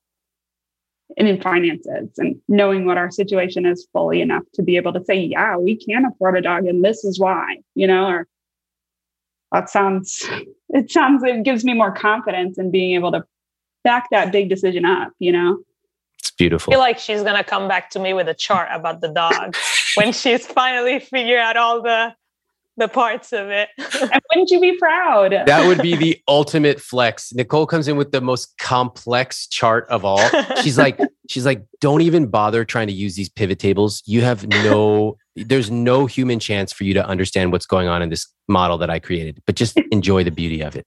and in finances and knowing what our situation is fully enough to be able to say, yeah, we can afford a dog and this is why, you know, or that sounds, it sounds, it gives me more confidence in being able to back that big decision up, you know? It's beautiful. I feel like she's gonna come back to me with a chart about the dog when she's finally figured out all the the parts of it. and wouldn't you be proud? That would be the ultimate flex. Nicole comes in with the most complex chart of all. She's like, she's like, don't even bother trying to use these pivot tables. You have no, there's no human chance for you to understand what's going on in this model that I created, but just enjoy the beauty of it.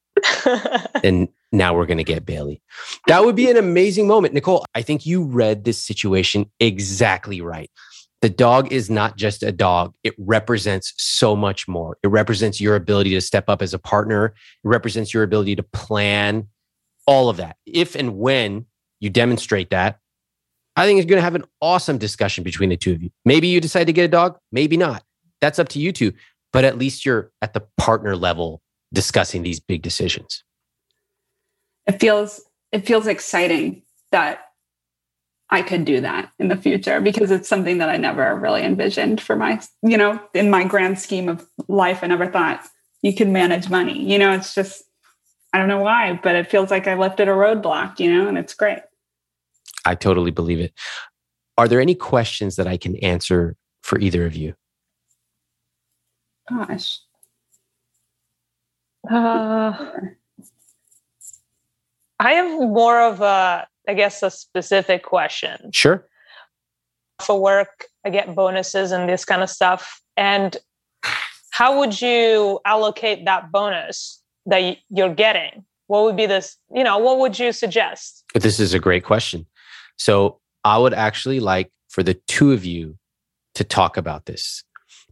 and now we're going to get Bailey. That would be an amazing moment. Nicole, I think you read this situation exactly right the dog is not just a dog. It represents so much more. It represents your ability to step up as a partner. It represents your ability to plan all of that. If and when you demonstrate that, I think it's going to have an awesome discussion between the two of you. Maybe you decide to get a dog, maybe not. That's up to you two. But at least you're at the partner level discussing these big decisions. it feels it feels exciting that I could do that in the future because it's something that I never really envisioned for my, you know, in my grand scheme of life. I never thought you could manage money. You know, it's just, I don't know why, but it feels like I lifted a roadblock, you know, and it's great. I totally believe it. Are there any questions that I can answer for either of you? Gosh. Uh, I have more of a, I guess, a specific question. Sure. For work, I get bonuses and this kind of stuff. And how would you allocate that bonus that you're getting? What would be this, you know, what would you suggest? This is a great question. So I would actually like for the two of you to talk about this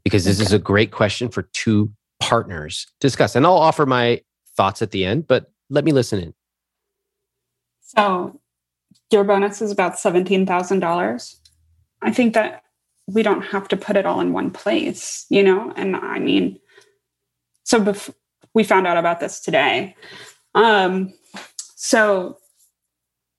because this okay. is a great question for two partners to discuss. And I'll offer my thoughts at the end, but let me listen in. So your bonus is about $17,000. I think that we don't have to put it all in one place, you know? And I mean, so bef- we found out about this today. Um, so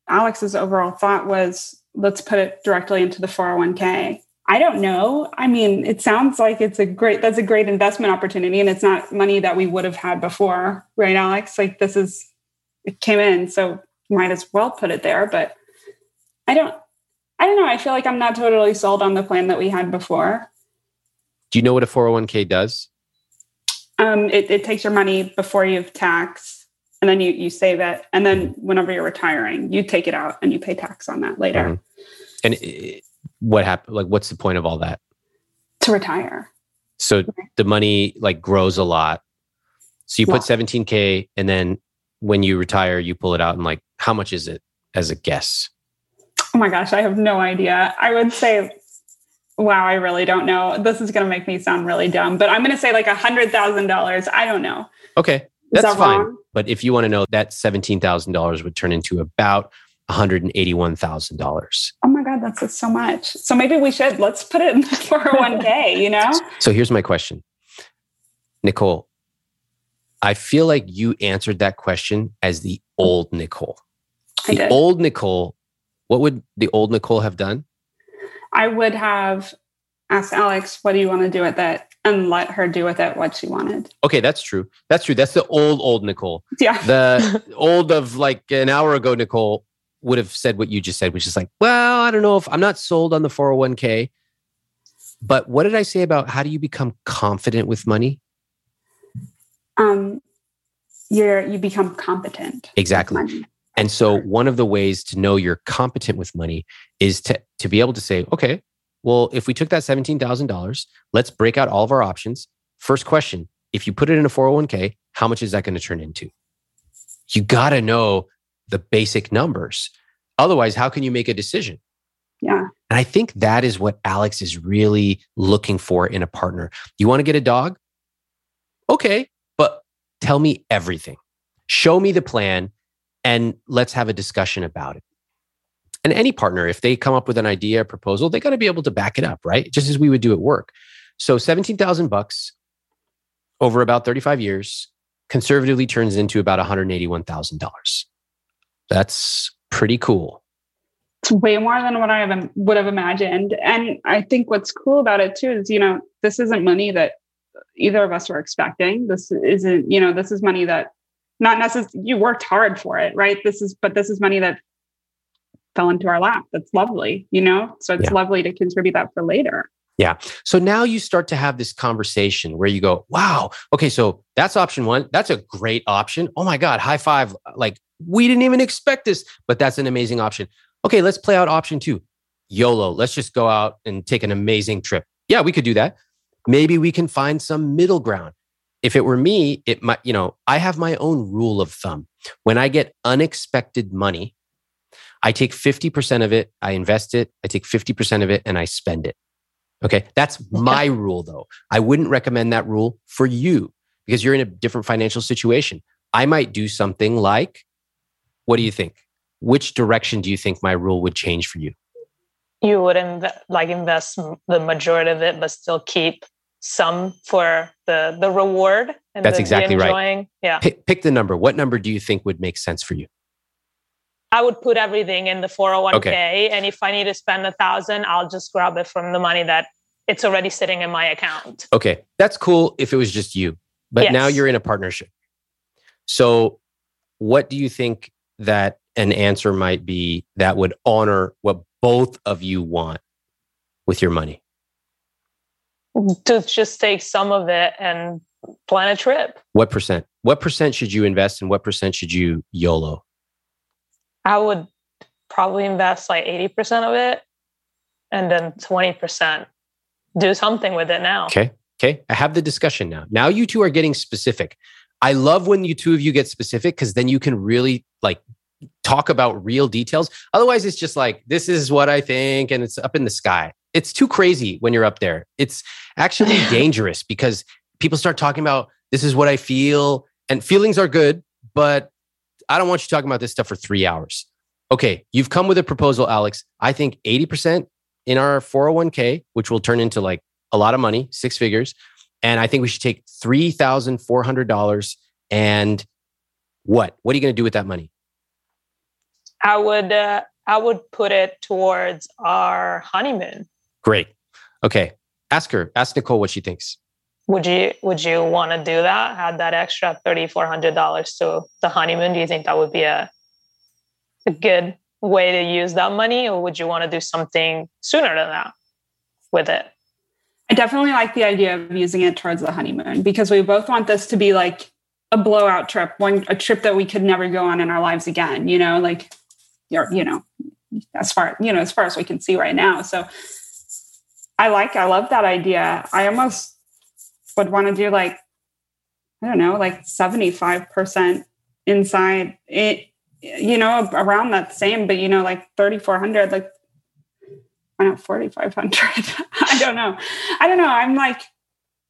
Alex's overall thought was let's put it directly into the 401k. I don't know. I mean, it sounds like it's a great that's a great investment opportunity and it's not money that we would have had before, right Alex? Like this is it came in, so might as well put it there, but I don't I don't know. I feel like I'm not totally sold on the plan that we had before. Do you know what a 401k does? Um, it, it takes your money before you have tax and then you, you save it. And then whenever you're retiring, you take it out and you pay tax on that later. Mm-hmm. And it, what happened? Like, what's the point of all that? To retire. So okay. the money like grows a lot. So you put 17K and then when you retire, you pull it out and like, how much is it as a guess? Oh my gosh, I have no idea. I would say, wow, I really don't know. This is going to make me sound really dumb, but I'm going to say like a hundred thousand dollars. I don't know. Okay, that's that fine. Wrong? But if you want to know, that seventeen thousand dollars would turn into about one hundred and eighty-one thousand dollars. Oh my god, that's so much. So maybe we should let's put it in the four hundred oh one k. You know. So here's my question, Nicole. I feel like you answered that question as the old Nicole. The old Nicole what would the old Nicole have done? I would have asked Alex, what do you want to do with it? And let her do with it what she wanted. Okay, that's true. That's true. That's the old, old Nicole. Yeah. The old of like an hour ago, Nicole would have said what you just said, which is like, well, I don't know if I'm not sold on the 401k. But what did I say about how do you become confident with money? Um, you're you become competent. Exactly. And so one of the ways to know you're competent with money is to, to be able to say, okay, well, if we took that $17,000, let's break out all of our options. First question, if you put it in a 401k, how much is that going to turn into? You got to know the basic numbers. Otherwise, how can you make a decision? Yeah. And I think that is what Alex is really looking for in a partner. You want to get a dog? Okay, but tell me everything. Show me the plan and let's have a discussion about it. And any partner, if they come up with an idea, proposal, they got to be able to back it up, right? Just as we would do at work. So 17,000 bucks over about 35 years conservatively turns into about $181,000. That's pretty cool. It's way more than what I would have imagined. And I think what's cool about it too is, you know, this isn't money that either of us were expecting. This isn't, you know, this is money that not necessarily you worked hard for it, right? This is, but this is money that fell into our lap. That's lovely, you know? So it's yeah. lovely to contribute that for later. Yeah. So now you start to have this conversation where you go, wow, okay, so that's option one. That's a great option. Oh my God, high five. Like, we didn't even expect this, but that's an amazing option. Okay, let's play out option two YOLO. Let's just go out and take an amazing trip. Yeah, we could do that. Maybe we can find some middle ground if it were me, it might, you know, I have my own rule of thumb. When I get unexpected money, I take 50% of it, I invest it, I take 50% of it, and I spend it. Okay. That's my rule, though. I wouldn't recommend that rule for you because you're in a different financial situation. I might do something like, what do you think? Which direction do you think my rule would change for you? You would inv- like invest the majority of it, but still keep some for the the reward and that's the, exactly the right yeah pick, pick the number what number do you think would make sense for you I would put everything in the 401k. Okay. And if I need to spend a thousand, I'll just grab it from the money that it's already sitting in my account. Okay. That's cool if it was just you. But yes. now you're in a partnership. So what do you think that an answer might be that would honor what both of you want with your money? To just take some of it and plan a trip. What percent? What percent should you invest and what percent should you YOLO? I would probably invest like 80% of it and then 20% do something with it now. Okay. Okay. I have the discussion now. Now you two are getting specific. I love when you two of you get specific because then you can really like talk about real details. Otherwise, it's just like, this is what I think, and it's up in the sky. It's too crazy when you're up there. It's actually dangerous because people start talking about this is what I feel, and feelings are good, but I don't want you talking about this stuff for three hours. Okay, you've come with a proposal, Alex. I think 80% in our 401k, which will turn into like a lot of money, six figures. And I think we should take $3,400 and what? What are you going to do with that money? I would uh, I would put it towards our honeymoon. Great. Okay. Ask her. Ask Nicole what she thinks. Would you Would you want to do that? Add that extra thirty four hundred dollars to the honeymoon? Do you think that would be a a good way to use that money, or would you want to do something sooner than that with it? I definitely like the idea of using it towards the honeymoon because we both want this to be like a blowout trip, one a trip that we could never go on in our lives again. You know, like you're, you know, as far you know as far as we can see right now. So I like, I love that idea. I almost would want to do like I don't know, like seventy five percent inside it. You know, around that same, but you know, like thirty four hundred, like why not 4,500? I don't know. I don't know. I'm like,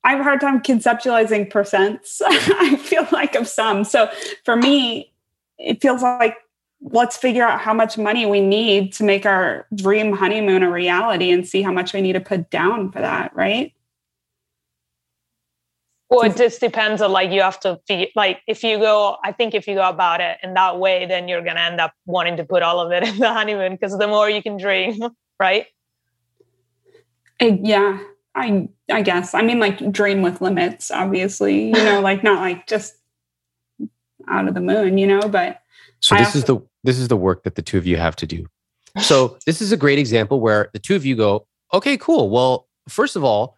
I have a hard time conceptualizing percents. I feel like of some. So for me, it feels like let's figure out how much money we need to make our dream honeymoon a reality and see how much we need to put down for that, right? Well, it just depends on like you have to feel like if you go, I think if you go about it in that way, then you're gonna end up wanting to put all of it in the honeymoon because the more you can dream, right? Uh, yeah, I I guess. I mean, like dream with limits, obviously. You know, like not like just out of the moon, you know. But so I this also- is the this is the work that the two of you have to do. So this is a great example where the two of you go, okay, cool. Well, first of all,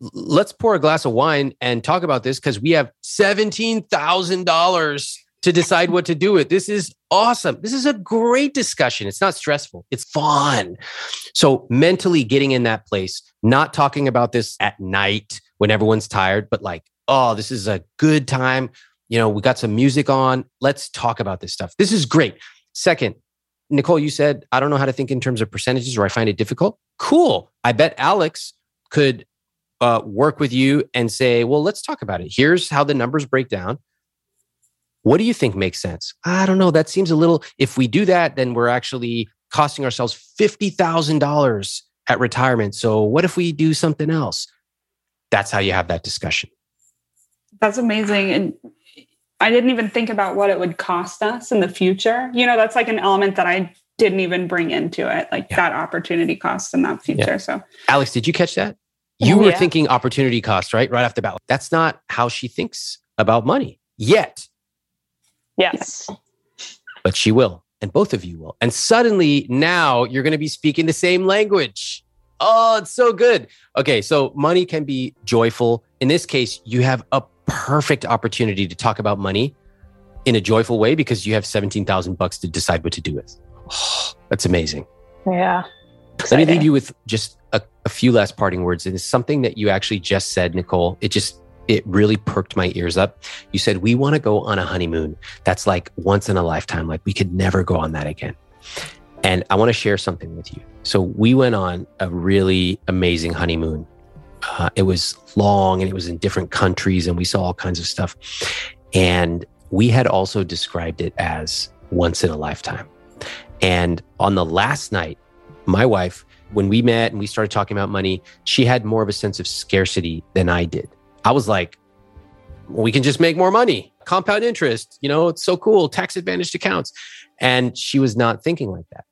let's pour a glass of wine and talk about this because we have seventeen thousand dollars to decide what to do with. This is awesome. This is a great discussion. It's not stressful, it's fun. So, mentally getting in that place, not talking about this at night when everyone's tired, but like, oh, this is a good time. You know, we got some music on. Let's talk about this stuff. This is great. Second, Nicole, you said, I don't know how to think in terms of percentages or I find it difficult. Cool. I bet Alex could uh, work with you and say, well, let's talk about it. Here's how the numbers break down. What do you think makes sense? I don't know. That seems a little, if we do that, then we're actually costing ourselves $50,000 at retirement. So what if we do something else? That's how you have that discussion. That's amazing. And I didn't even think about what it would cost us in the future. You know, that's like an element that I didn't even bring into it, like yeah. that opportunity cost in that future. Yeah. So, Alex, did you catch that? You oh, were thinking opportunity cost, right? Right off the bat. That's not how she thinks about money yet. Yes. But she will, and both of you will. And suddenly now you're going to be speaking the same language. Oh, it's so good. Okay, so money can be joyful. In this case, you have a perfect opportunity to talk about money in a joyful way because you have 17,000 bucks to decide what to do with. Oh, that's amazing. Yeah. Exciting. Let me leave you with just a, a few last parting words. And it's something that you actually just said, Nicole. It just it really perked my ears up. You said, We want to go on a honeymoon. That's like once in a lifetime. Like we could never go on that again. And I want to share something with you. So we went on a really amazing honeymoon. Uh, it was long and it was in different countries and we saw all kinds of stuff. And we had also described it as once in a lifetime. And on the last night, my wife, when we met and we started talking about money, she had more of a sense of scarcity than I did. I was like, we can just make more money, compound interest. You know, it's so cool, tax advantaged accounts. And she was not thinking like that.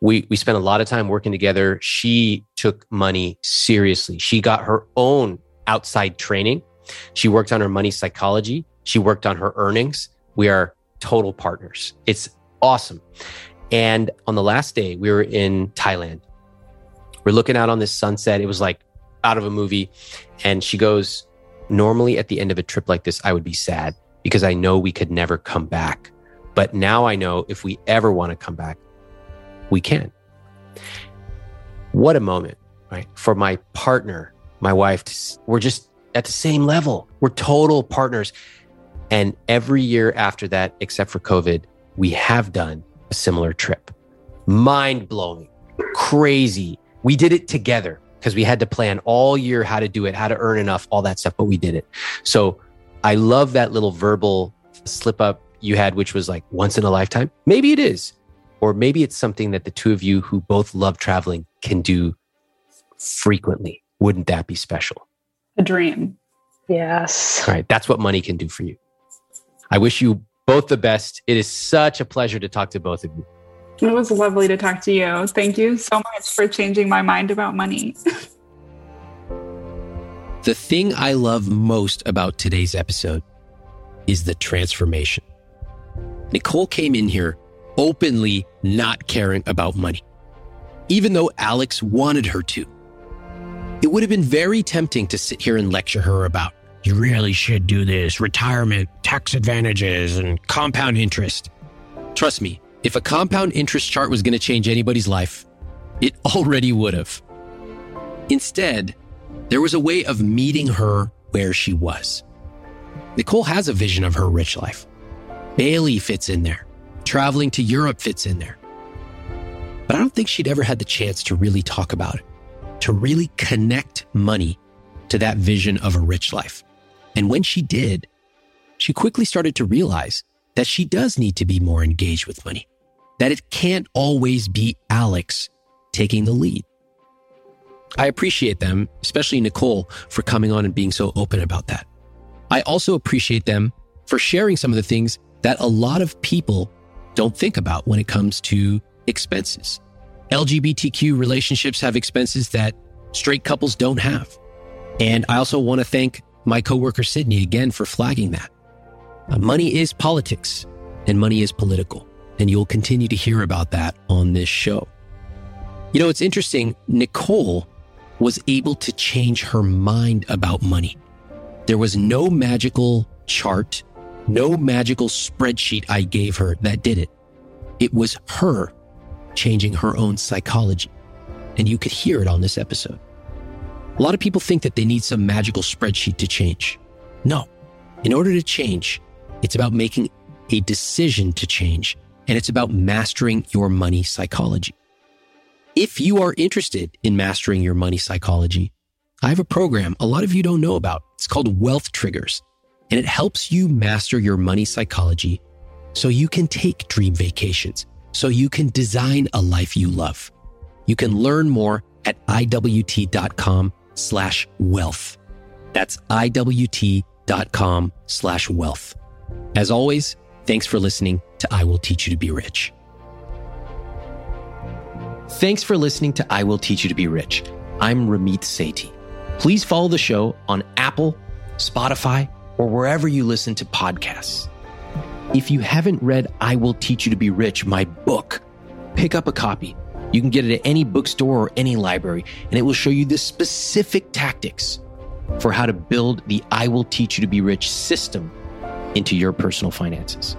We, we spent a lot of time working together. She took money seriously. She got her own outside training. She worked on her money psychology. She worked on her earnings. We are total partners. It's awesome. And on the last day, we were in Thailand. We're looking out on this sunset. It was like out of a movie. And she goes, Normally at the end of a trip like this, I would be sad because I know we could never come back. But now I know if we ever want to come back, we can. What a moment, right? For my partner, my wife, we're just at the same level. We're total partners. And every year after that, except for COVID, we have done a similar trip. Mind blowing, crazy. We did it together because we had to plan all year how to do it, how to earn enough, all that stuff, but we did it. So I love that little verbal slip up you had, which was like once in a lifetime. Maybe it is. Or maybe it's something that the two of you who both love traveling can do frequently. Wouldn't that be special? A dream. Yes. All right. That's what money can do for you. I wish you both the best. It is such a pleasure to talk to both of you. It was lovely to talk to you. Thank you so much for changing my mind about money. the thing I love most about today's episode is the transformation. Nicole came in here openly not caring about money, even though Alex wanted her to. It would have been very tempting to sit here and lecture her about, you really should do this, retirement, tax advantages, and compound interest. Trust me, if a compound interest chart was going to change anybody's life, it already would have. Instead, there was a way of meeting her where she was. Nicole has a vision of her rich life. Bailey fits in there. Traveling to Europe fits in there. But I don't think she'd ever had the chance to really talk about it, to really connect money to that vision of a rich life. And when she did, she quickly started to realize that she does need to be more engaged with money, that it can't always be Alex taking the lead. I appreciate them, especially Nicole, for coming on and being so open about that. I also appreciate them for sharing some of the things that a lot of people don't think about when it comes to expenses. LGBTQ relationships have expenses that straight couples don't have. And I also want to thank my coworker Sydney again for flagging that. Uh, money is politics and money is political. And you'll continue to hear about that on this show. You know, it's interesting. Nicole was able to change her mind about money. There was no magical chart no magical spreadsheet I gave her that did it. It was her changing her own psychology. And you could hear it on this episode. A lot of people think that they need some magical spreadsheet to change. No. In order to change, it's about making a decision to change, and it's about mastering your money psychology. If you are interested in mastering your money psychology, I have a program a lot of you don't know about. It's called Wealth Triggers and it helps you master your money psychology so you can take dream vacations, so you can design a life you love. You can learn more at iwt.com slash wealth. That's iwt.com slash wealth. As always, thanks for listening to I Will Teach You to Be Rich. Thanks for listening to I Will Teach You to Be Rich. I'm Ramit Sethi. Please follow the show on Apple, Spotify, or wherever you listen to podcasts. If you haven't read I Will Teach You to Be Rich, my book, pick up a copy. You can get it at any bookstore or any library, and it will show you the specific tactics for how to build the I Will Teach You to Be Rich system into your personal finances.